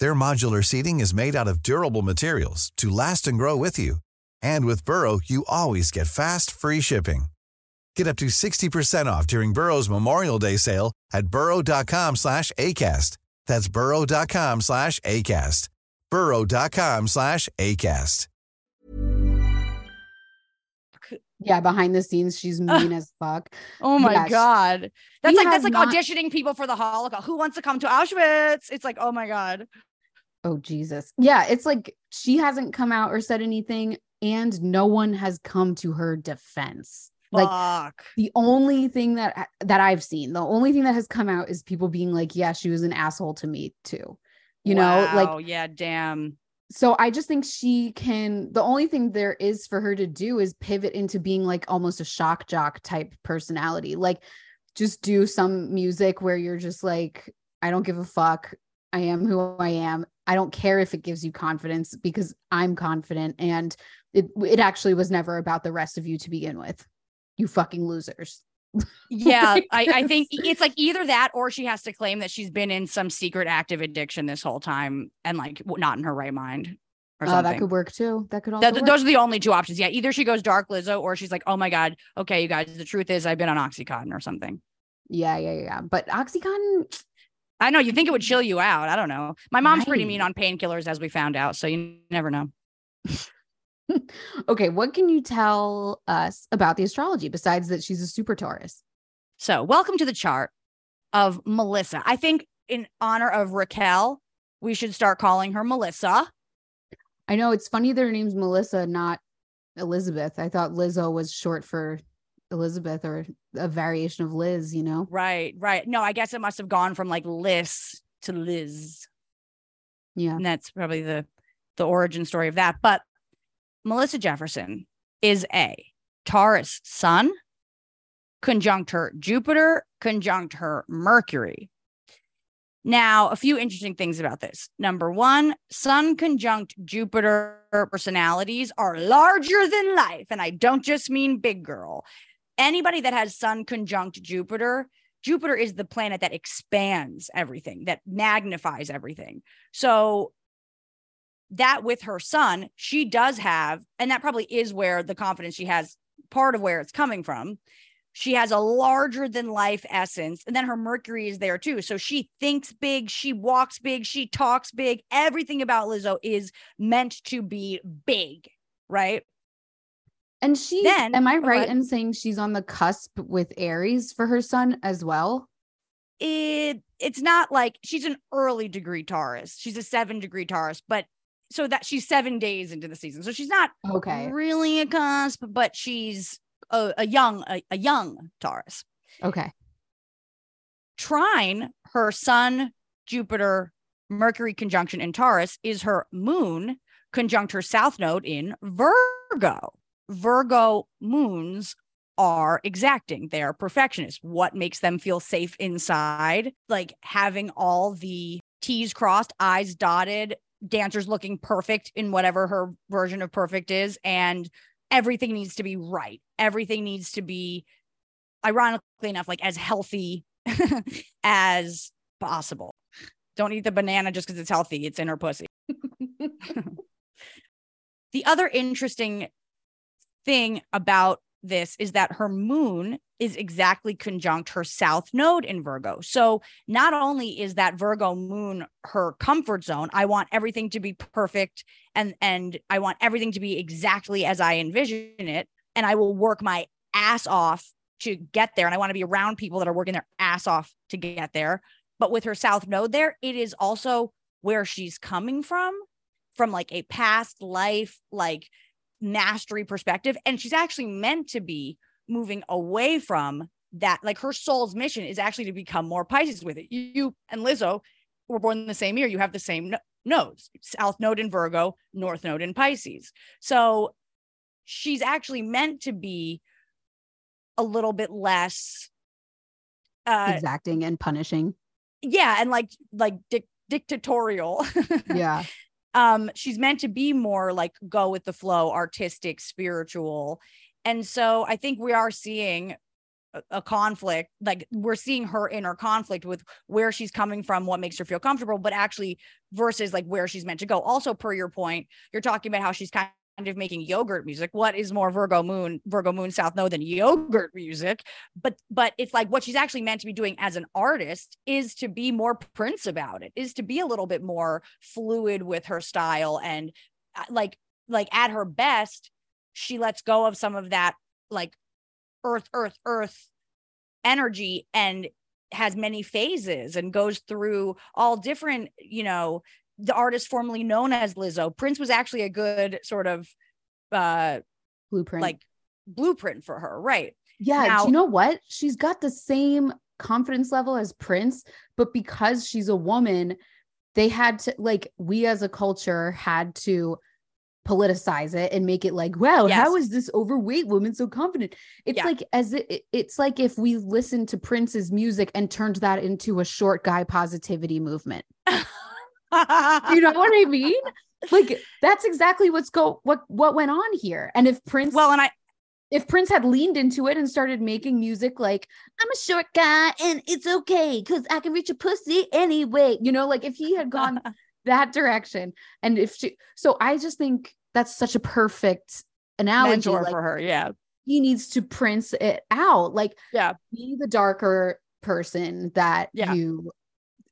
Their modular seating is made out of durable materials to last and grow with you. And with Burrow, you always get fast, free shipping. Get up to 60% off during Burrow's Memorial Day sale at burrow.com slash ACAST. That's burrow.com slash ACAST. burrow.com slash ACAST.
Yeah, behind the scenes, she's mean as fuck.
Oh my
Yes.
god. That's like that's like
not-
auditioning people for the Holocaust. Who wants to come to Auschwitz? It's like, oh my god.
Oh Jesus. Yeah, it's like she hasn't come out or said anything, and no one has come to her defense. Like
Fuck.
the only thing that that I've seen, the only thing that has come out is people being like, "Yeah, she was an asshole to me too." You know, like
Wow, yeah, damn.
so I just think she can the only thing there is for her to do is pivot into being like almost a shock jock type personality. Like just do some music where you're just like I don't give a fuck. I am who I am. I don't care if it gives you confidence because I'm confident and it it actually was never about the rest of you to begin with. You fucking losers.
Yeah, I, I think
it's-
like either that or she has to claim that she's been in some secret active addiction this whole time and like not in her right mind or
Uh,
something.
that could work too. That could also
Th- those are the only two options. Yeah, either she goes dark Lizzo or she's like, oh my God, okay, you guys, the truth is I've been on Oxycontin or something.
yeah, yeah, yeah. But Oxycontin,
I know you think it would chill you out. I don't know. My mom's pretty mean on painkillers, as we found out. So you never know.
okay, what can you tell us about the astrology besides that she's a super Taurus?
So, welcome to the chart of Melissa. I think in honor of Raquel, we should start calling her Melissa.
I know it's funny her name's Melissa, not Elizabeth. I thought Lizzo was short for Elizabeth or a variation of Liz, you know?
Right, right. No, I guess it must have gone from like Liz to Liz.
Yeah.
And that's probably the the origin story of that. But Melissa Jefferson is a Taurus sun, conjunct her Jupiter, conjunct her Mercury. Now, a few interesting things about this. Number one, Sun conjunct Jupiter personalities are larger than life. And I don't just mean big girl. Anybody that has Sun conjunct Jupiter, Jupiter is the planet that expands everything, that magnifies everything. So, that with her sun, she does have, and that probably is where the confidence she has, part of where it's coming from. She has a larger than life essence. And then her Mercury is there too. So she thinks big, she walks big, she talks big. Everything about Lizzo is meant to be big, right?
And she,
Then-
am I right
ahead.
in saying she's on the cusp with Aries for her sun as well?
It it's not like she's an early degree Taurus. She's a seven degree Taurus, but so that she's seven days into the season. So she's not
Okay.
really a cusp, but she's a, a young, a, a young Taurus.
Okay.
Trine, her sun, Jupiter, Mercury conjunction in Taurus is her moon conjunct her south node in Virgo. Virgo moons are exacting, they are perfectionists. What makes them feel safe inside? Like having all the T's crossed, I's dotted, dancers looking perfect in whatever her version of perfect is. And everything needs to be right. Everything needs to be, ironically enough, like as healthy as possible. Don't eat the banana just because it's healthy. It's in her pussy. the other interesting thing about this is that her moon is exactly conjunct her south node in Virgo. So not only is that Virgo moon her comfort zone, I want everything to be perfect and and I want everything to be exactly as I envision it and I will work my ass off to get there and I want to be around people that are working their ass off to get there. But with her south node there, it is also where she's coming from from like a past life like mastery perspective and she's actually meant to be moving away from that like her soul's mission is actually to become more pisces with it you and lizzo were born the same year you have the same no- nodes south node in virgo north node in pisces so she's actually meant to be a little bit less uh
Exacting and punishing.
yeah and like like dic- dictatorial
Yeah.
Um she's meant to be more like go with the flow artistic spiritual. And so i think we are seeing a, a conflict like we're seeing her inner conflict with where she's coming from what makes her feel comfortable but actually versus like where she's meant to go. Also per your point you're talking about how she's kind of making yogurt music. What is more virgo moon virgo moon south node than yogurt music? But but it's like what she's actually meant to be doing as an artist is to be more prince about it is to be a little bit more fluid with her style and uh, like like at her best she lets go of some of that like earth earth earth energy and has many phases and goes through all different you know the artist formerly known as Lizzo Prince was actually a good sort of uh
Blueprint.
like blueprint for her right
Yeah,
Now-
do you know what? She's got the same confidence level as Prince, but because she's a woman, they had to like we as a culture had to politicize it and make it like, wow, how
Yes.
is this overweight woman so confident? It's
Yeah.
like as it- it's like if we listened to Prince's music and turned that into a short guy positivity movement. You know what I mean? Like that's exactly what's go what what went on here. And if Prince
well and I
if Prince had leaned into it and started making music like I'm a short guy and it's okay because I can reach a pussy anyway, you know, like if he had gone that direction and if she, so I just think that's such a perfect analogy. like,
for her yeah
he needs to Prince it out, like
Yeah.
be the darker person that
Yeah.
you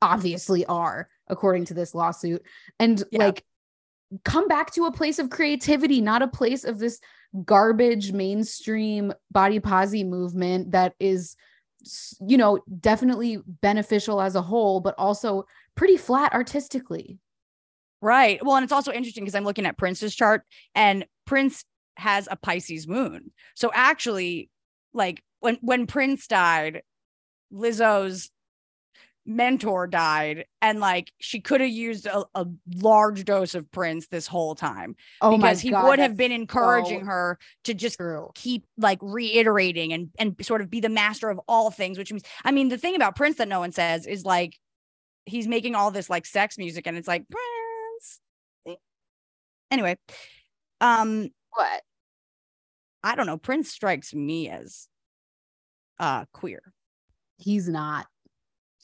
obviously are, according to this lawsuit, and
Yeah.
like come back to a place of creativity, not a place of this garbage mainstream body posy movement that is you know definitely beneficial as a whole but also pretty flat artistically
Right. Well, and it's also interesting because I'm looking at Prince's chart and Prince has a Pisces moon. So actually, like when when Prince died, Lizzo's mentor died and like she could have used a, a large dose of Prince this whole time
oh my
because he
God,
would have been encouraging
so
her to just
true.
keep like reiterating and and sort of be the master of all things which means I mean the thing about Prince that no one says is like he's making all this like sex music and it's like Prince! Anyway um
what?
I don't know. Prince strikes me as uh queer.
He's not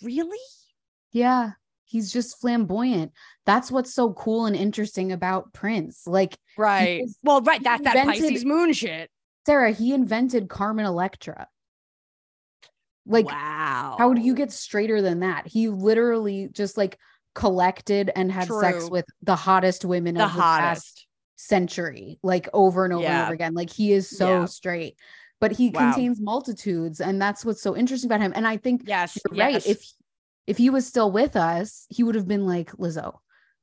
really
Yeah, he's just flamboyant. That's what's so cool and interesting about Prince. Like
right
was-
well right that that
invented-
Pisces moon shit
Sara, he invented Carmen Electra. Like,
wow
how do you get straighter than that? He literally just like collected and had sex with the hottest women
the
of the past century, like over and over and over again. Like he is so
Yeah.
straight, but he
Wow.
contains multitudes, and that's what's so interesting about him. And I think
yes
you're right. If if he was still with us, he would have been like Lizzo.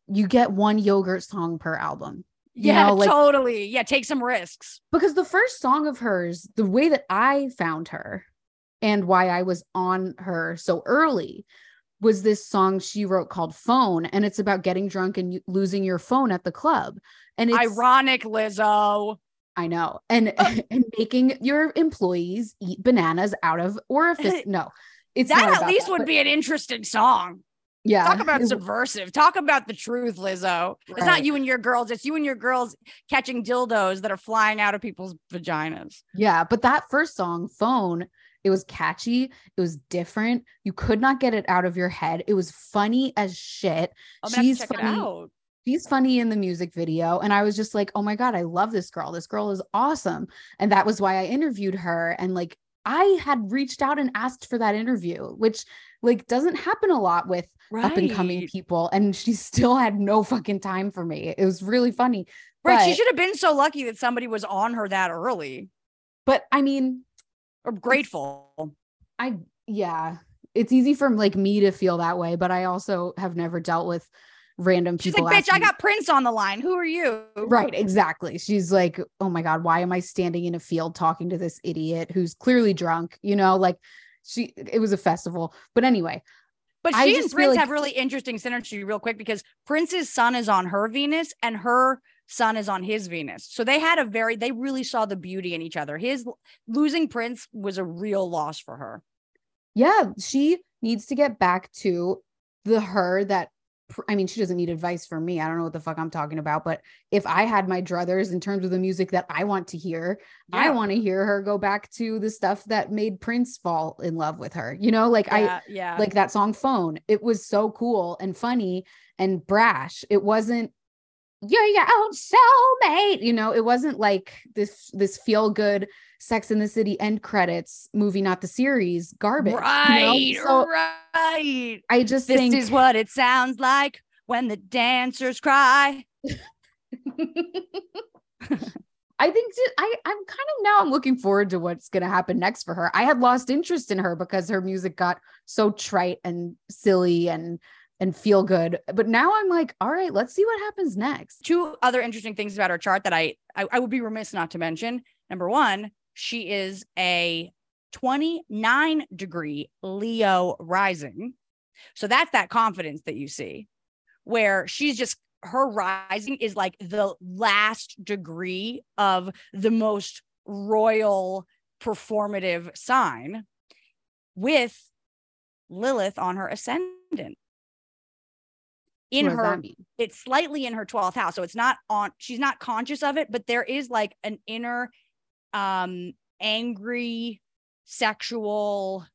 you get one yogurt song per album. You
Yeah,
know, like
totally. Yeah, take some risks.
because the first song of hers, the way that I found her and why I was on her so early was this song she wrote called Phone. And it's about getting drunk and losing your phone at the club. And it's
Ironic, Lizzo.
I know. And oh. and making your employees eat bananas out of orifice. No, it's not
That at least
that,
would
but
be an interesting song.
yeah.
Talk about subversive. Talk about the truth, Lizzo. It's not you and your girls. It's you and your girls catching dildos that are flying out of people's vaginas.
Yeah, but that first song, Phone, it was catchy. It was different. You could not get it out of your head. It was funny as shit. She's funny. She's funny in the music video. And I was just like, oh my God, I love this girl. This girl is awesome. And that was why I interviewed her. And like, I had reached out and asked for that interview, which like doesn't happen a lot with up and coming people. And she still had no fucking time for me. It was really funny.
Right. She should have been so lucky that somebody was on her that early
But I mean,
or grateful.
I yeah, it's easy for like me to feel that way, but I also have never dealt with random
She's
people.
like, bitch, I got Prince on the line. Who are you?
right, exactly. She's like, oh my god, why am I standing in a field talking to this idiot who's clearly drunk? You know, like she. It was a festival, but anyway,
But she and Prince
like-
have really interesting synergy, real quick, because Prince's sun is on her Venus and her sun is on his Venus. So they had a very, they really saw the beauty in each other. His losing Prince was a real loss for her.
yeah, she needs to get back to the her that. I mean, she doesn't need advice from me. I don't know what the fuck I'm talking about, but if I had my druthers in terms of the music that I want to hear, I want to hear her go back to the stuff that made Prince fall in love with her. You know, like I
Yeah, yeah.
like that song Phone. It was so cool and funny and brash. It wasn't you're your own soulmate. You know, it wasn't like this this feel good Sex in the City end credits movie, not the series garbage. you know?
right,
So
right.
I just think
This
think
is what it sounds like when the dancers cry.
I think I I'm kind of now I'm looking forward to what's going to happen next for her. I had lost interest in her because her music got so trite and silly and and feel good. But now I'm like, all right, let's see what happens next.
Two other interesting things about her chart that I, I, I would be remiss not to mention. Number one, she is a 29 degree Leo rising. So that's that confidence that you see, where she's just her rising is like the last degree of the most royal performative sign with Lilith on her ascendant. In
what
her it's slightly in her 12th house so it's not on she's not conscious of it but there is like an inner um angry sexual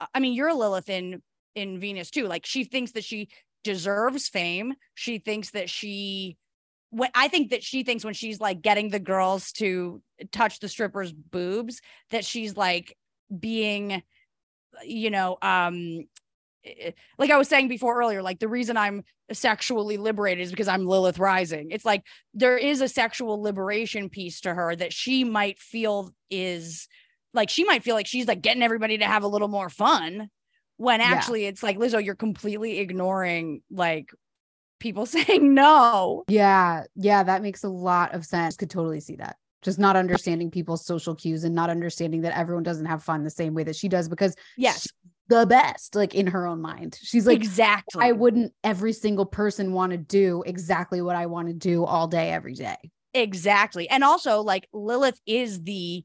I- mean you're a lilith in in venus too like she thinks that she deserves fame she thinks that she when i think that she thinks when she's like getting the girls to touch the strippers boobs that she's like being you know um Eh, like I was saying before earlier, like the reason I'm sexually liberated is because I'm Lilith rising. It's like there is a sexual liberation piece to her that she might feel is like she might feel like she's like getting everybody to have a little more fun when
Yeah.
actually it's like Lizzo, you're completely ignoring like people saying no.
Yeah, yeah, that makes a lot of sense. Could totally see that. Just not understanding people's social cues and not understanding that everyone doesn't have fun the same way that she does because
Yes,
the best, like in her own mind. She's like,
exactly.
I wouldn't every single person want to do exactly what I want to do all day, every day.
Exactly. And also, like, Lilith is the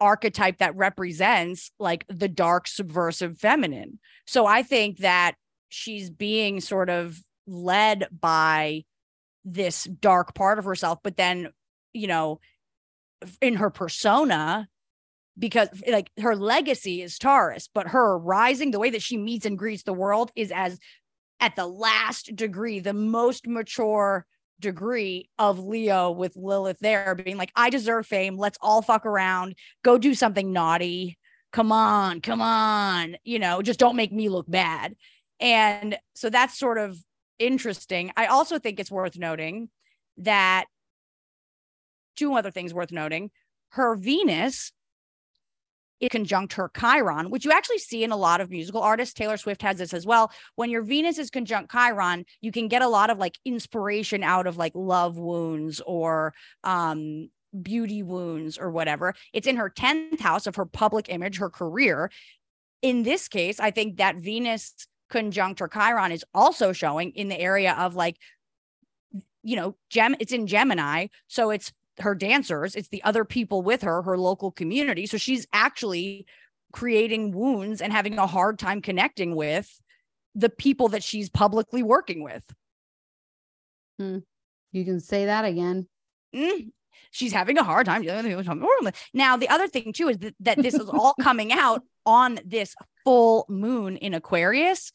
archetype that represents like the dark, subversive feminine. So I think that she's being sort of led by this dark part of herself, but then, you know, in her persona, because eh, like her legacy is Taurus, but her rising, the way that she meets and greets the world is as at the last degree, the most mature degree of Leo with Lilith there being like, I deserve fame. Let's all fuck around, go do something naughty. Come on, come on. You know, just don't make me look bad. And so that's sort of interesting. I also think it's worth noting that two other things worth noting her Venus conjunct her Chiron, which you actually see in a lot of musical artists. Taylor Swift has this as well. When your Venus is conjunct Chiron, you can get a lot of like inspiration out of like love wounds or um beauty wounds or whatever. It's in her 10th house of her public image, her career. In this case, I think that Venus conjunct her Chiron is also showing in the area of like, you know, Gem, it's in Gemini. So it's her dancers, it's the other people with her, her local community. So she's actually creating wounds and having a hard time connecting with the people that she's publicly working with.
Hmm. You can say that again.
Mm, she's having a hard time. Now, the other thing too is that, that this is all coming out on this full moon in Aquarius.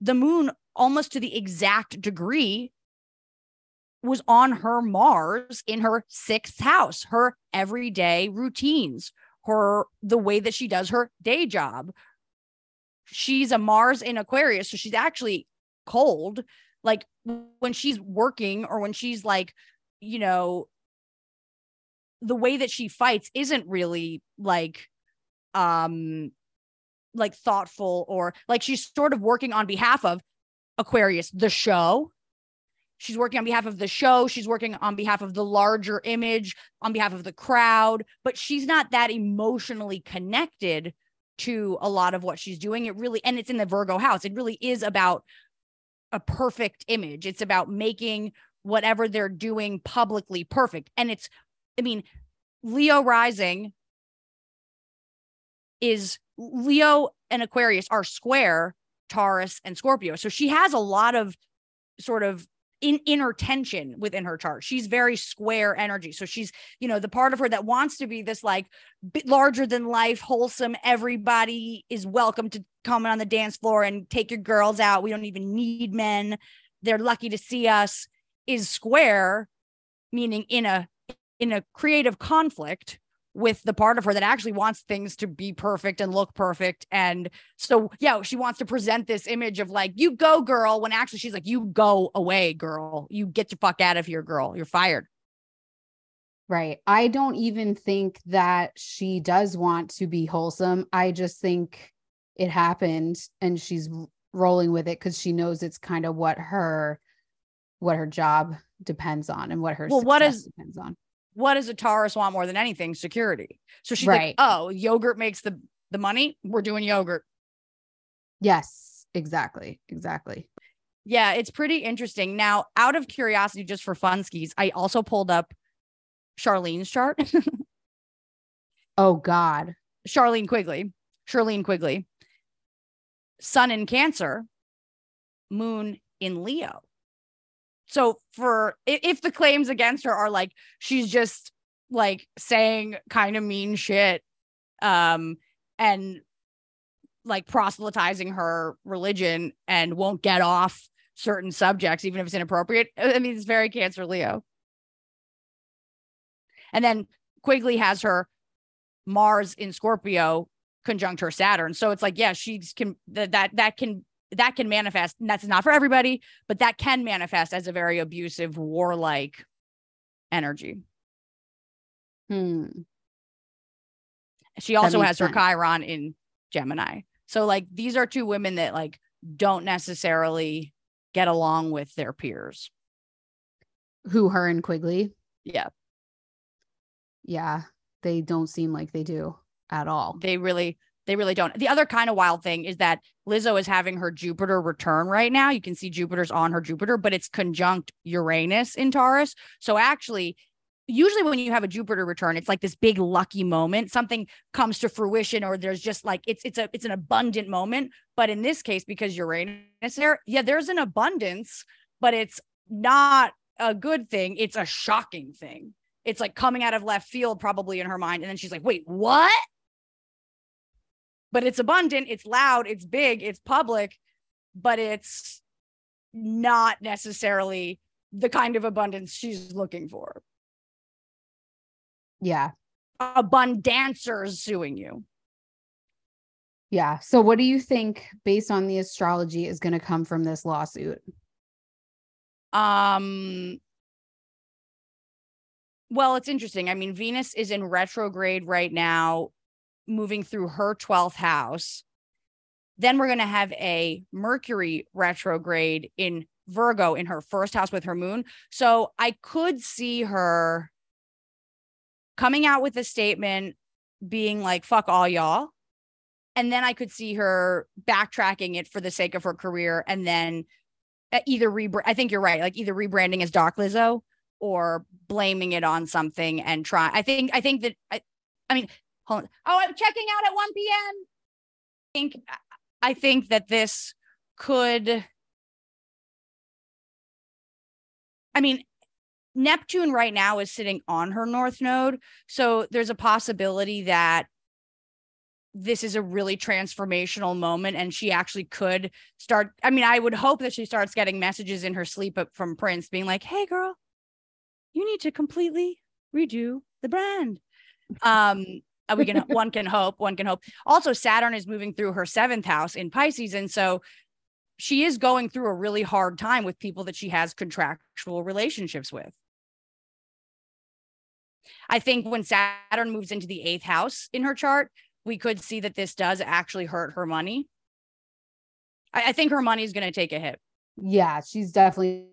The moon, almost to the exact degree, was on her Mars in her sixth house, her everyday routines, her the way that she does her day job. She's a Mars in Aquarius, so she's actually cold. Like when she's working or when she's like, you know, the way that she fights isn't really like um like thoughtful or like she's sort of working on behalf of Aquarius the show she's working on behalf of the show. She's working on behalf of the larger image on behalf of the crowd but she's not that emotionally connected to a lot of what she's doing. It really and it's in the Virgo house. It really is about a perfect image. It's about making whatever they're doing publicly perfect. And it's I mean, Leo rising is Leo and Aquarius are square Taurus and Scorpio. So she has a lot of sort of in inner tension within her chart. She's very square energy. So she's, you know, the part of her that wants to be this like larger than life, wholesome, everybody is welcome to come on the dance floor and take your girls out. We don't even need men. They're lucky to see us is square, meaning in a in a creative conflict with the part of her that actually wants things to be perfect and look perfect. And so, yeah, she wants to present this image of like, you go, girl, when actually she's like, you go away, girl. You get the fuck out of here, girl. You're fired.
Right. I don't even think that she does want to be wholesome. I just think it happened and she's rolling with it because she knows it's kind of what her what her job depends on and what her
well what is
depends on
what does a Taurus want more than anything? Security. So she's
Right.
like, oh, yogurt makes the the money. We're doing yogurt.
yes exactly exactly
Yeah, it's pretty interesting. Now, out of curiosity, just for fun skis, I also pulled up Shirlene's chart.
oh god
Shirlene Quigley. Shirlene Quigley. Sun in Cancer, Moon in Leo. So for if the claims against her are like she's just like saying kind of mean shit um and like proselytizing her religion and won't get off certain subjects even if it's inappropriate. I mean it's very Cancer Leo. And then Quigley has her Mars in Scorpio conjunct her Saturn. So it's like, yeah, she's can that that that can that can manifest. And that's not for everybody, but that can manifest as a very abusive, warlike energy.
hmm
She also has her
sense.
Chiron in Gemini. So like these are two women that like don't necessarily get along with their peers.
who her and quigley
Yeah.
yeah they don't seem like they do at all
They really they really don't. The other kind of wild thing is that Lizzo is having her Jupiter return right now. You can see Jupiter's on her Jupiter, but it's conjunct Uranus in Taurus. So actually, usually when you have a Jupiter return, it's like this big lucky moment. Something comes to fruition, or there's just like it's it's a it's an abundant moment. But in this case, because Uranus there, yeah, there's an abundance, but it's not a good thing. It's a shocking thing. It's like coming out of left field, probably in her mind. And then she's like, wait, what? But it's abundant, it's loud, it's big, it's public, but it's not necessarily the kind of abundance she's looking for.
yeah
Abundancers suing you.
yeah so what do you think based on the astrology is going to come from this lawsuit
Um well, it's interesting. I mean, Venus is in retrograde right now moving through her 12th house. Then we're going to have a Mercury retrograde in Virgo in her first house with her moon. So I could see her coming out with a statement being like, fuck all y'all. And then I could see her backtracking it for the sake of her career and then uh, either rebrand. I think you're right, like either rebranding as Doc Lizzo or blaming it on something and try. I think, I think that, I, I mean, Oh, I'm checking out at 1 p.m. I think, I think that this could, I mean, Neptune right now is sitting on her north node. So there's a possibility that this is a really transformational moment and she actually could start. I mean, I would hope that she starts getting messages in her sleep from Prince being like, hey, girl, you need to completely redo the brand. Um, Uh, we can one can hope one can hope also saturn is moving through her seventh house in pisces and so she is going through a really hard time with people that she has contractual relationships with I think when Saturn moves into the eighth house in her chart, we could see that this does actually hurt her money. I, I think her money is going to take a hit.
Yeah, she's definitely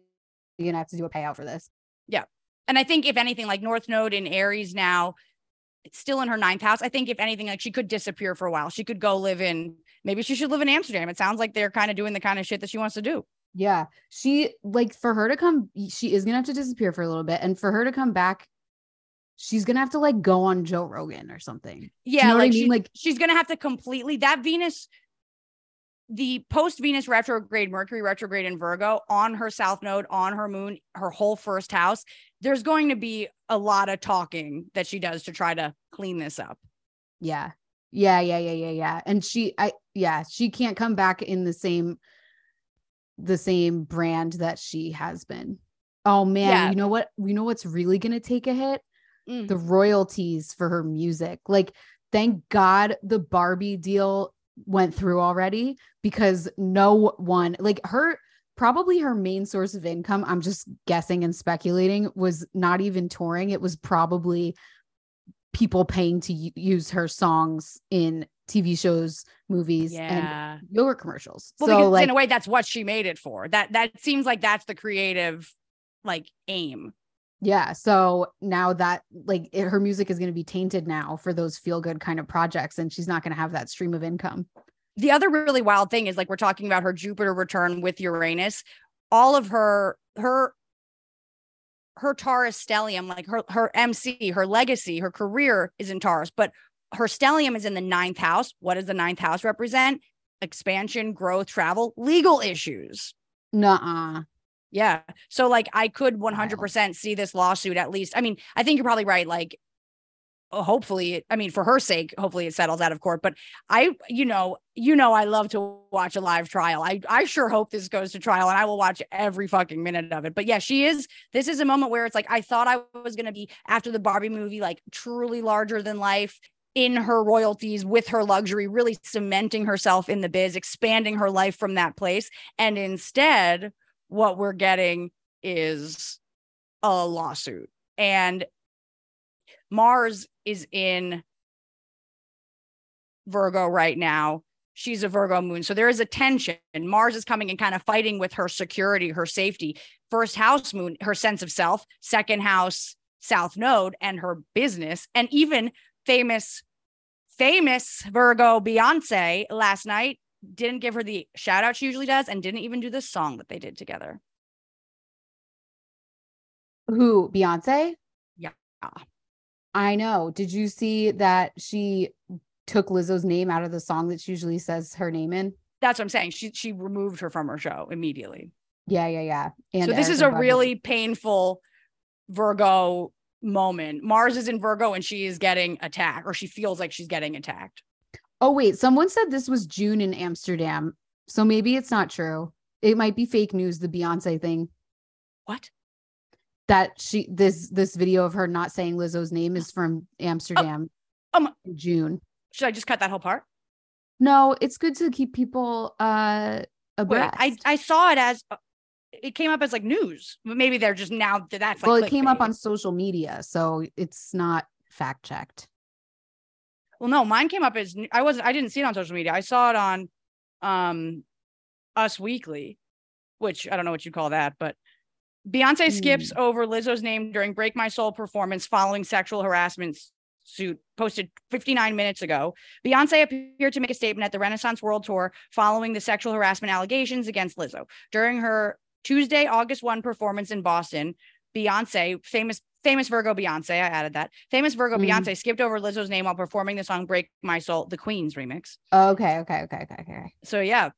going to have to do a payout for this.
Yeah. And I think if anything, like North Node in Aries now, still in her ninth house. I think if anything, like she could disappear for a while. She could go live in, maybe she should live in Amsterdam. It sounds like they're kind of doing the kind of shit that she wants to do.
Yeah. She, like, for her to come, she is going to have to disappear for a little bit. And for her to come back she's gonna have to like go on Joe Rogan or something.
Yeah, you know like, I mean? she, like she's gonna have to completely that Venus, the post Venus retrograde, Mercury retrograde in Virgo on her south node, on her moon, her whole first house. There's going to be a lot of talking that she does to try to clean this up.
Yeah. Yeah, yeah, yeah, yeah, yeah. And she I yeah, she can't come back in the same the same brand that she has been. Oh man, yeah. you know what? You know what's really going to take a hit? mm. the royalties for her music. Like, thank God the Barbie deal went through already because no one, like her, probably her main source of income, I'm just guessing and speculating, was not even touring. It was probably people paying to use her songs in TV shows, movies, yeah. and yogurt commercials. Well, so, like,
in a way, that's what she made it for. That that seems like that's the creative like aim.
Yeah. So now that like it, her music is going to be tainted now for those feel good kind of projects, and she's not going to have that stream of income.
The other really wild thing is like we're talking about her Jupiter return with Uranus. All of her, her, her Taurus stellium, like her, her MC, her legacy, her career is in Taurus, but her stellium is in the ninth house. What does the ninth house represent? Expansion, growth, travel, legal issues.
Nuh-uh.
Yeah. So like I could 100% see this lawsuit at least. I mean, I think you're probably right. Like hopefully, I mean, for her sake, hopefully it settles out of court. But I, you know, you know, I love to watch a live trial. I, I sure hope this goes to trial and I will watch every fucking minute of it. But yeah, she is, this is a moment where it's like, I thought I was going to be after the Barbie movie, like truly larger than life in her royalties with her luxury, really cementing herself in the biz, expanding her life from that place. And instead, what we're getting is a lawsuit. And Mars is in Virgo right now. She's a Virgo moon. So there is a tension. Mars is coming and kind of fighting with her security, her safety. First house moon, her sense of self, second house, South Node, and her business. And even famous, famous Virgo Beyonce last night didn't give her the shout out she usually does and didn't even do the song that they did together.
Who, Beyonce?
Yeah.
I know. Did you see that she took Lizzo's name out of the song that she usually says her name in?
That's what I'm saying. She she removed her from her show immediately.
Yeah, yeah, yeah.
And so this is a really painful Virgo moment. Mars is in Virgo and she is getting attacked, or she feels like she's getting attacked.
Oh, wait. Someone said this was June in Amsterdam. So maybe it's not true. It might be fake news, the Beyonce thing.
What?
That she this this video of her not saying Lizzo's name is from Amsterdam. Oh, um June.
Should I just cut that whole part?
No, it's good to keep people uh abreast.
Wait, I I saw it as uh, it came up as like news. But maybe they're just now that's like
well, it came up on social media, so it's not fact checked.
Well, no, mine came up as I wasn't. I didn't see it on social media. I saw it on, um, Us Weekly, which I don't know what you call that, but Beyonce skips over Lizzo's name during "Break My Soul" performance following sexual harassment suit posted 59 minutes ago. Beyonce appeared to make a statement at the Renaissance World Tour following the sexual harassment allegations against Lizzo during her Tuesday, August 1 performance in Boston. Beyonce, famous famous Virgo Beyonce, I added that. Famous Virgo
Mm.
Beyonce skipped over Lizzo's name while performing the song Break My Soul, the Queen's remix.
Okay, okay, okay, okay, okay.
So yeah,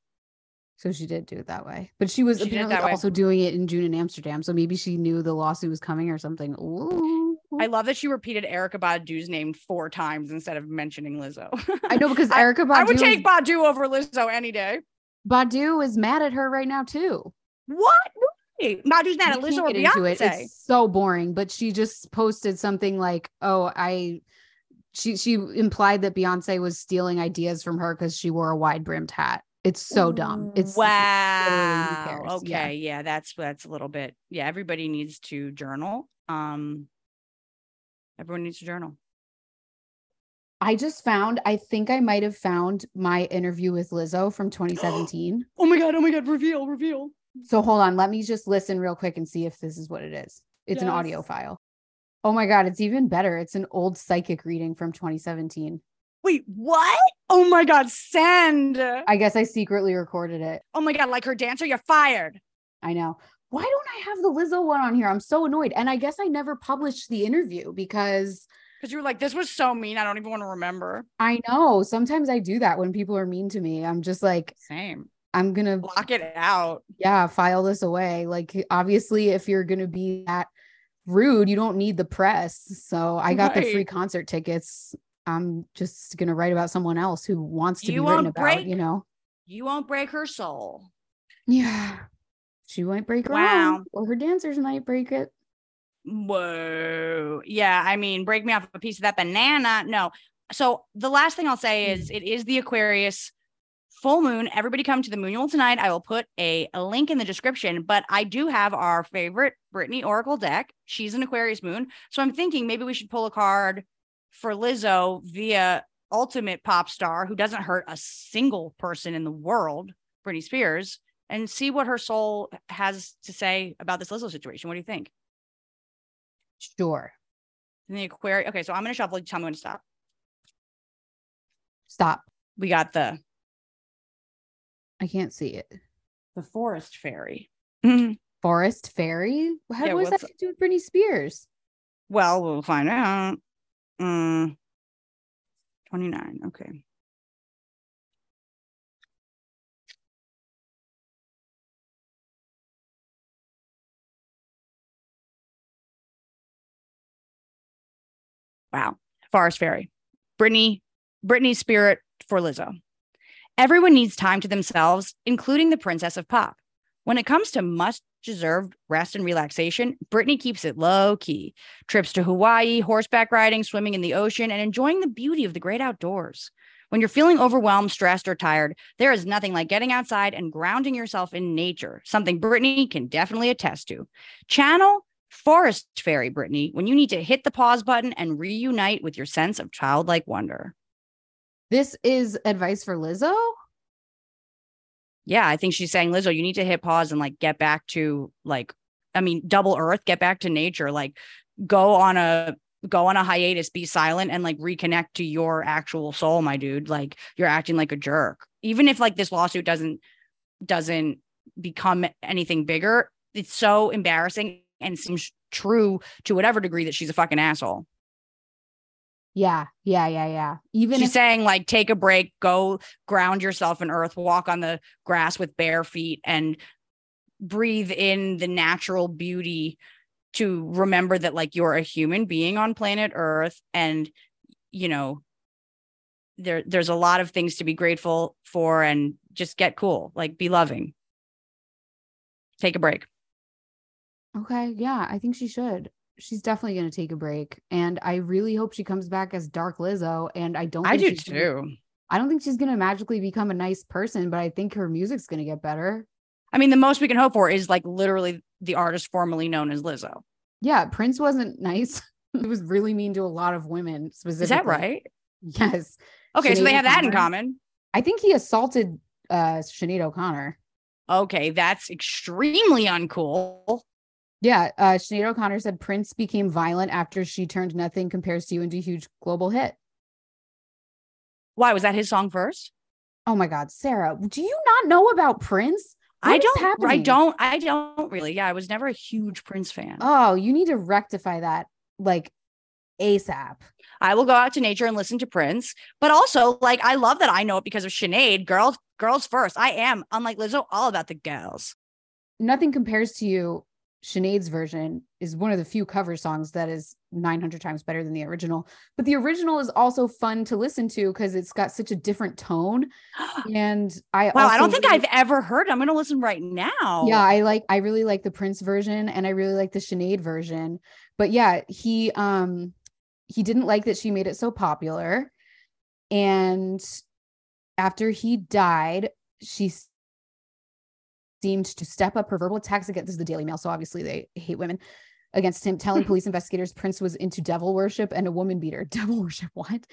So she did do it that way, but she was
She
apparently also doing it in June in Amsterdam. So maybe she knew the lawsuit was coming or something. Ooh.
I love that she repeated Erykah Badu's name four times instead of mentioning Lizzo.
I know because Erykah Badu,
I would take Badu over Lizzo any day.
Badu is mad at her right now too.
What? Badu's not
We
a Lizzo or
into it.
Beyonce.
It's so boring. But she just posted something like, "Oh, I." She she implied that Beyonce was stealing ideas from her because she wore a wide brimmed hat. It's so dumb. It's
wow. Okay,
Yeah.
yeah. that's that's a little bit. Yeah, everybody needs to journal. Um, everyone needs to journal.
I just found. I think I might have found my interview with Lizzo from 2017.
Oh my god! Oh my god! Reveal! Reveal!
so hold on. Let me just listen real quick and see if this is what it is. It's an audio file. Oh my god! It's even better. It's an old psychic reading from 2017.
Wait, what? Oh my god! Send.
I guess I secretly recorded it.
oh my god! Like her dancer, you're fired.
I know. Why don't I have the Lizzo one on here? I'm so annoyed. And I guess I never published the interview because
Because you were like, this was so mean. I don't even want to remember.
I know sometimes I do that when people are mean to me. I'm just like,
Same.
I'm going to,
Block it out.
yeah, file this away. Like, obviously, if you're going to be that rude, you don't need the press. So I got the free concert tickets. I'm just going to write about someone else who wants to
You
be written
won't
about, you know?
You won't break her soul.
Yeah. She won't break her
Wow.
own, or her dancers might break it.
Whoa. Yeah. I mean, break me off a piece of that banana. No. So the last thing I'll say is it is the Aquarius full moon. Everybody come to the Moonual tonight. I will put a, a link in the description, but I do have our favorite Britney Oracle deck. She's an Aquarius moon. So I'm thinking maybe we should pull a card for Lizzo via ultimate pop star who doesn't hurt a single person in the world, Britney Spears, and see what her soul has to say about this Lizzo situation. What do you think?
Sure.
In the Aquarius. Okay, so I'm gonna shuffle. You tell me when to stop.
Stop.
We got the
I can't see it.
the forest fairy.
Forest Fairy? How
Yeah,
what does that have to do with Britney Spears?
Well, we'll find out. Mm, 29. Okay. Wow. Forest Fairy. Brittany, Britney Spirit for Lizzo. Everyone needs time to themselves, including the princess of pop. When it comes to much deserved rest and relaxation, Britney keeps it low key. Trips to Hawaii, horseback riding, swimming in the ocean, and enjoying the beauty of the great outdoors. When you're feeling overwhelmed, stressed, or tired, there is nothing like getting outside and grounding yourself in nature, something Britney can definitely attest to. Channel Forest Fairy Britney when you need to hit the pause button and reunite with your sense of childlike wonder.
This is advice for Lizzo?
Yeah, I think she's saying, Lizzo, you need to hit pause and like get back to like, I mean, double earth, get back to nature, like go on a go on a hiatus, be silent and like reconnect to your actual soul, my dude. Like you're acting like a jerk. Even if like this lawsuit doesn't doesn't become anything bigger, it's so embarrassing and seems true to whatever degree that she's a fucking asshole.
Yeah, yeah, yeah, yeah. Even
She's
if
saying like take a break, go ground yourself in earth, walk on the grass with bare feet and breathe in the natural beauty to remember that like you're a human being on planet earth and you know there there's a lot of things to be grateful for and just get cool, like be loving. Take a break.
Okay, yeah, I think she should. She's definitely going to take a break, and I really hope she comes back as Dark Lizzo. And I don't.
I do
she's gonna-
too.
I don't think she's going to magically become a nice person, but I think her music's going to get better.
I mean, the most we can hope for is like literally the artist formerly known as Lizzo.
Yeah, Prince wasn't nice. he was really mean to a lot of women. Specifically,
Is that right?
Yes.
Okay, so they have that in common.
I think he assaulted uh Sinead O'Connor.
Okay, that's extremely uncool.
Yeah, uh Sinead O'Connor said Prince became violent after she turned nothing compares to you into a huge global hit.
Why was that his song first?
Oh my god, Sara, do you not know about Prince?
I don't. I don't. I don't really. Yeah, I was never a huge Prince fan.
Oh, you need to rectify that like ASAP.
I will go out to nature and listen to Prince, but also like I love that I know it because of Sinead. Girls, girls first. I am unlike Lizzo, all about the girls.
Nothing compares to you. Sinead's version is one of the few cover songs that is 900 times better than the original. But the original is also fun to listen to because it's got such a different tone. And I
Wow, I don't think
really-
I've ever heard. it. I'm gonna listen right now.
Yeah, I like I really like the Prince version and I really like the Sinead version. But yeah, he um he didn't like that she made it so popular. And after he died, she seemed to step up her verbal attacks against this is the Daily Mail, so obviously they hate women against him, telling police investigators Prince was into devil worship and a woman beater. Devil worship, what?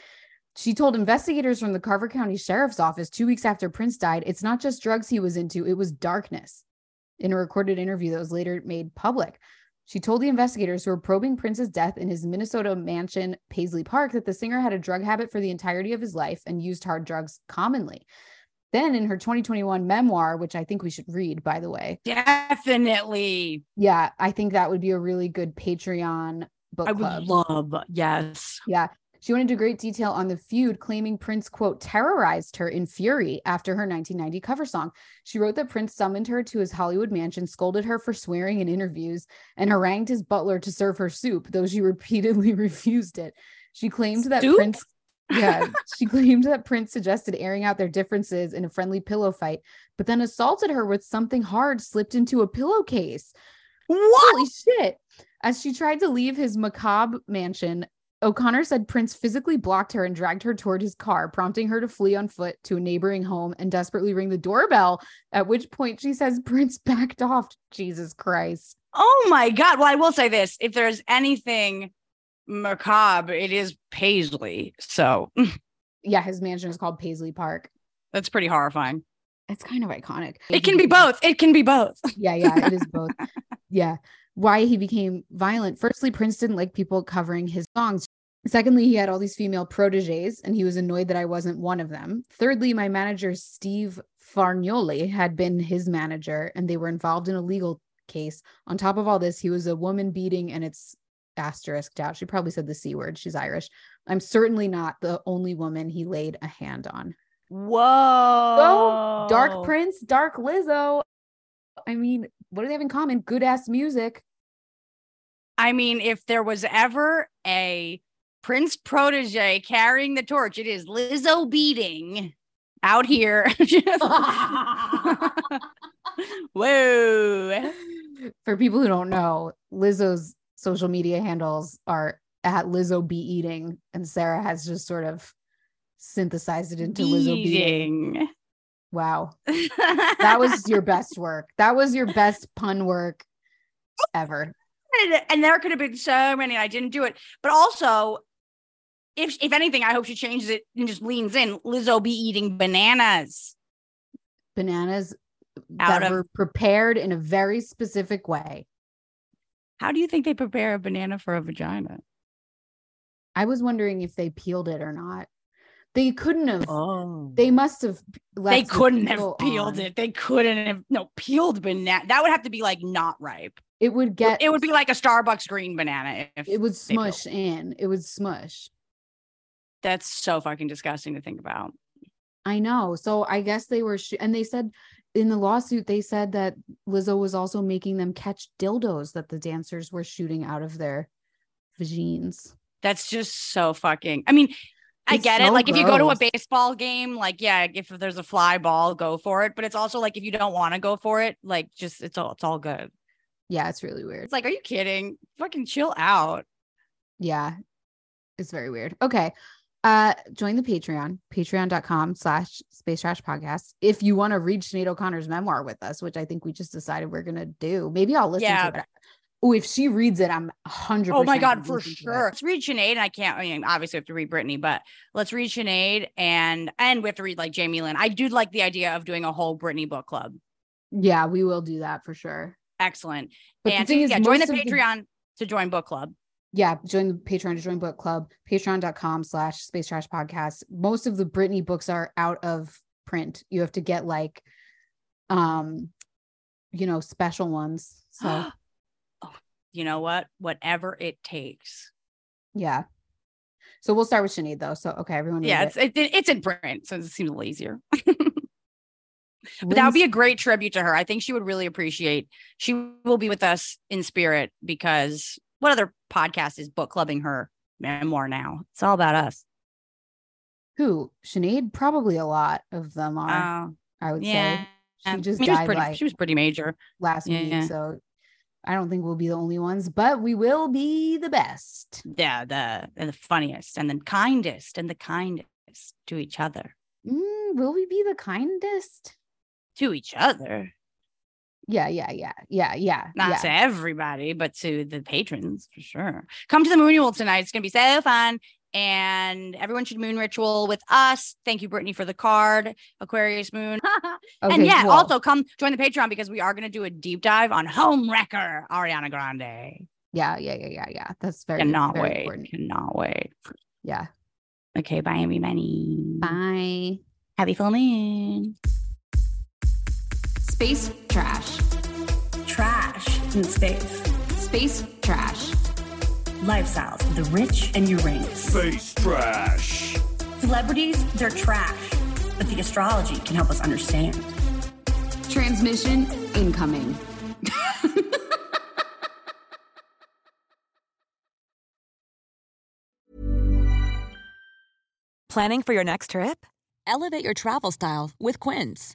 She told investigators from the Carver County Sheriff's Office two weeks after Prince died, it's not just drugs he was into, it was darkness. In a recorded interview that was later made public, she told the investigators who were probing Prince's death in his Minnesota mansion, Paisley Park, that the singer had a drug habit for the entirety of his life and used hard drugs commonly. Then, in her 2021 memoir, which I think we should read, by the way,
definitely.
yeah, I think that would be a really good Patreon book
I
club.
would love. Yes.
Yeah. She went into great detail on the feud, claiming Prince, quote, terrorized her in fury after her 1990 cover song. She wrote that Prince summoned her to his Hollywood mansion, scolded her for swearing in interviews, and harangued his butler to serve her soup, though she repeatedly refused it. She claimed that
Soup?
Prince. Yeah, she claimed that Prince suggested airing out their differences in a friendly pillow fight, but then assaulted her with something hard slipped into a pillowcase.
What?
Holy shit. As she tried to leave his macabre mansion, O'Connor said Prince physically blocked her and dragged her toward his car, prompting her to flee on foot to a neighboring home and desperately ring the doorbell. At which point she says Prince backed off. Jesus Christ.
Oh my God. Well, I will say this if there's anything macabre, it is Paisley. So
Yeah, his mansion is called Paisley Park.
that's pretty horrifying.
It's kind of iconic.
It can be both. It can be both.
Yeah, yeah, it is both. yeah. Why he became violent. Firstly, Prince didn't like people covering his songs. Secondly, he had all these female proteges and he was annoyed that I wasn't one of them. Thirdly, my manager, Steve Fargnoli, had been his manager and they were involved in a legal case. On top of all this, he was a woman beating and it's asterisked out. She probably said the C word. She's Irish. I'm certainly not the only woman he laid a hand on.
Whoa.
So, Dark Prince, Dark Lizzo. I mean, what do they have in common? Good ass music.
I mean, if there was ever a Prince protege carrying the torch, it is Lizzo beating out here. Whoa.
For people who don't know, Lizzo's social media handles are at Lizzo be eating, and Sara has just sort of synthesized it into Lizzo beating.
Beating.
Wow. That was your best work. That was your best pun work ever.
and, and there could have been so many. I didn't do it. But also, if if anything, I hope she changes it and just leans in. Lizzo be eating bananas.
Bananas
Out
that
of-
were prepared in a very specific way.
How do you think they prepare a banana for a vagina?
I was wondering if they peeled it or not. They couldn't have.
Oh.
They must have. Left
They couldn't have peeled
on.
it. They couldn't have no peeled banana. That would have to be like not ripe.
It would get.
It would be like a Starbucks green banana. If
It would smush in. It would smush.
That's so fucking disgusting to think about.
I know. So I guess they were, sh- and they said in the lawsuit, they said that Lizzo was also making them catch dildos that the dancers were shooting out of their vagines.
That's just so fucking. I mean, I
It's
get it.
so
Like if you go to a baseball game, like yeah, if there's a fly ball, go for it. But it's also like if you don't want to go for it, like just it's all it's all good.
Yeah, it's really weird.
It's like, are you kidding? Fucking chill out.
Yeah, it's very weird. Okay. Uh, join the Patreon, patreon.com slash space trash podcast. If you want to read Sinead O'Connor's memoir with us, which I think we just decided we're gonna do, maybe I'll listen
Yeah.
to it. Oh, if she reads it, I'm hundred.
Oh my god, for sure. Let's read Sinead, and I can't. I mean, obviously, we have to read Britney, but let's read Sinead, and and we have to read like Jamie Lynn. I do like the idea of doing a whole Britney book club.
Yeah, we will do that for sure.
Excellent.
But
and
the thing
so,
is,
yeah, join the
of the-
Patreon to join book club.
Yeah, join the Patreon to join book club, patreon.com slash space trash podcast. Most of the Britney books are out of print. You have to get like um, you know, special ones. So
You know what? Whatever it takes.
yeah. So we'll start with Sinead though. So okay, everyone.
Yeah, it's it, it's in print, so it seems a little easier. But that would be a great tribute to her. I think she would really appreciate. She will be with us in spirit because what other podcast is book clubbing her memoir now? It's all about us.
who Sinead. Probably a lot of them are.
Oh,
I would
yeah.
say she
Um,
just
I mean, it was
died
pretty.
like
she was pretty major.
last
Yeah,
week,
yeah.
so I don't think we'll be the only ones, but we will be the best.
Yeah, the and the funniest and the kindest and the kindest to each other.
Mm, will we be the kindest?
To each other,
Yeah, yeah, yeah, yeah, yeah.
not
yeah.
to everybody, but to the patrons for sure. Come to the Moon Ritual tonight. It's gonna be so fun. And everyone should moon ritual with us. Thank you, Britney, for the card, Aquarius Moon. and yeah,
cool.
also come join the Patreon because we are going to do a deep dive on Home Wrecker, Ariana Grande.
Yeah, yeah, yeah, yeah, yeah. That's very,
Cannot
very
wait.
important.
Cannot wait.
Yeah.
Okay, bye, everybody.
Bye.
Happy full moon.
Space trash.
Trash in space.
Space trash.
Lifestyles of the rich and Uranus.
Space trash.
Celebrities, they're trash, but the astrology can help us understand.
Transmission incoming.
Planning for your next trip? Elevate your travel style with Quince.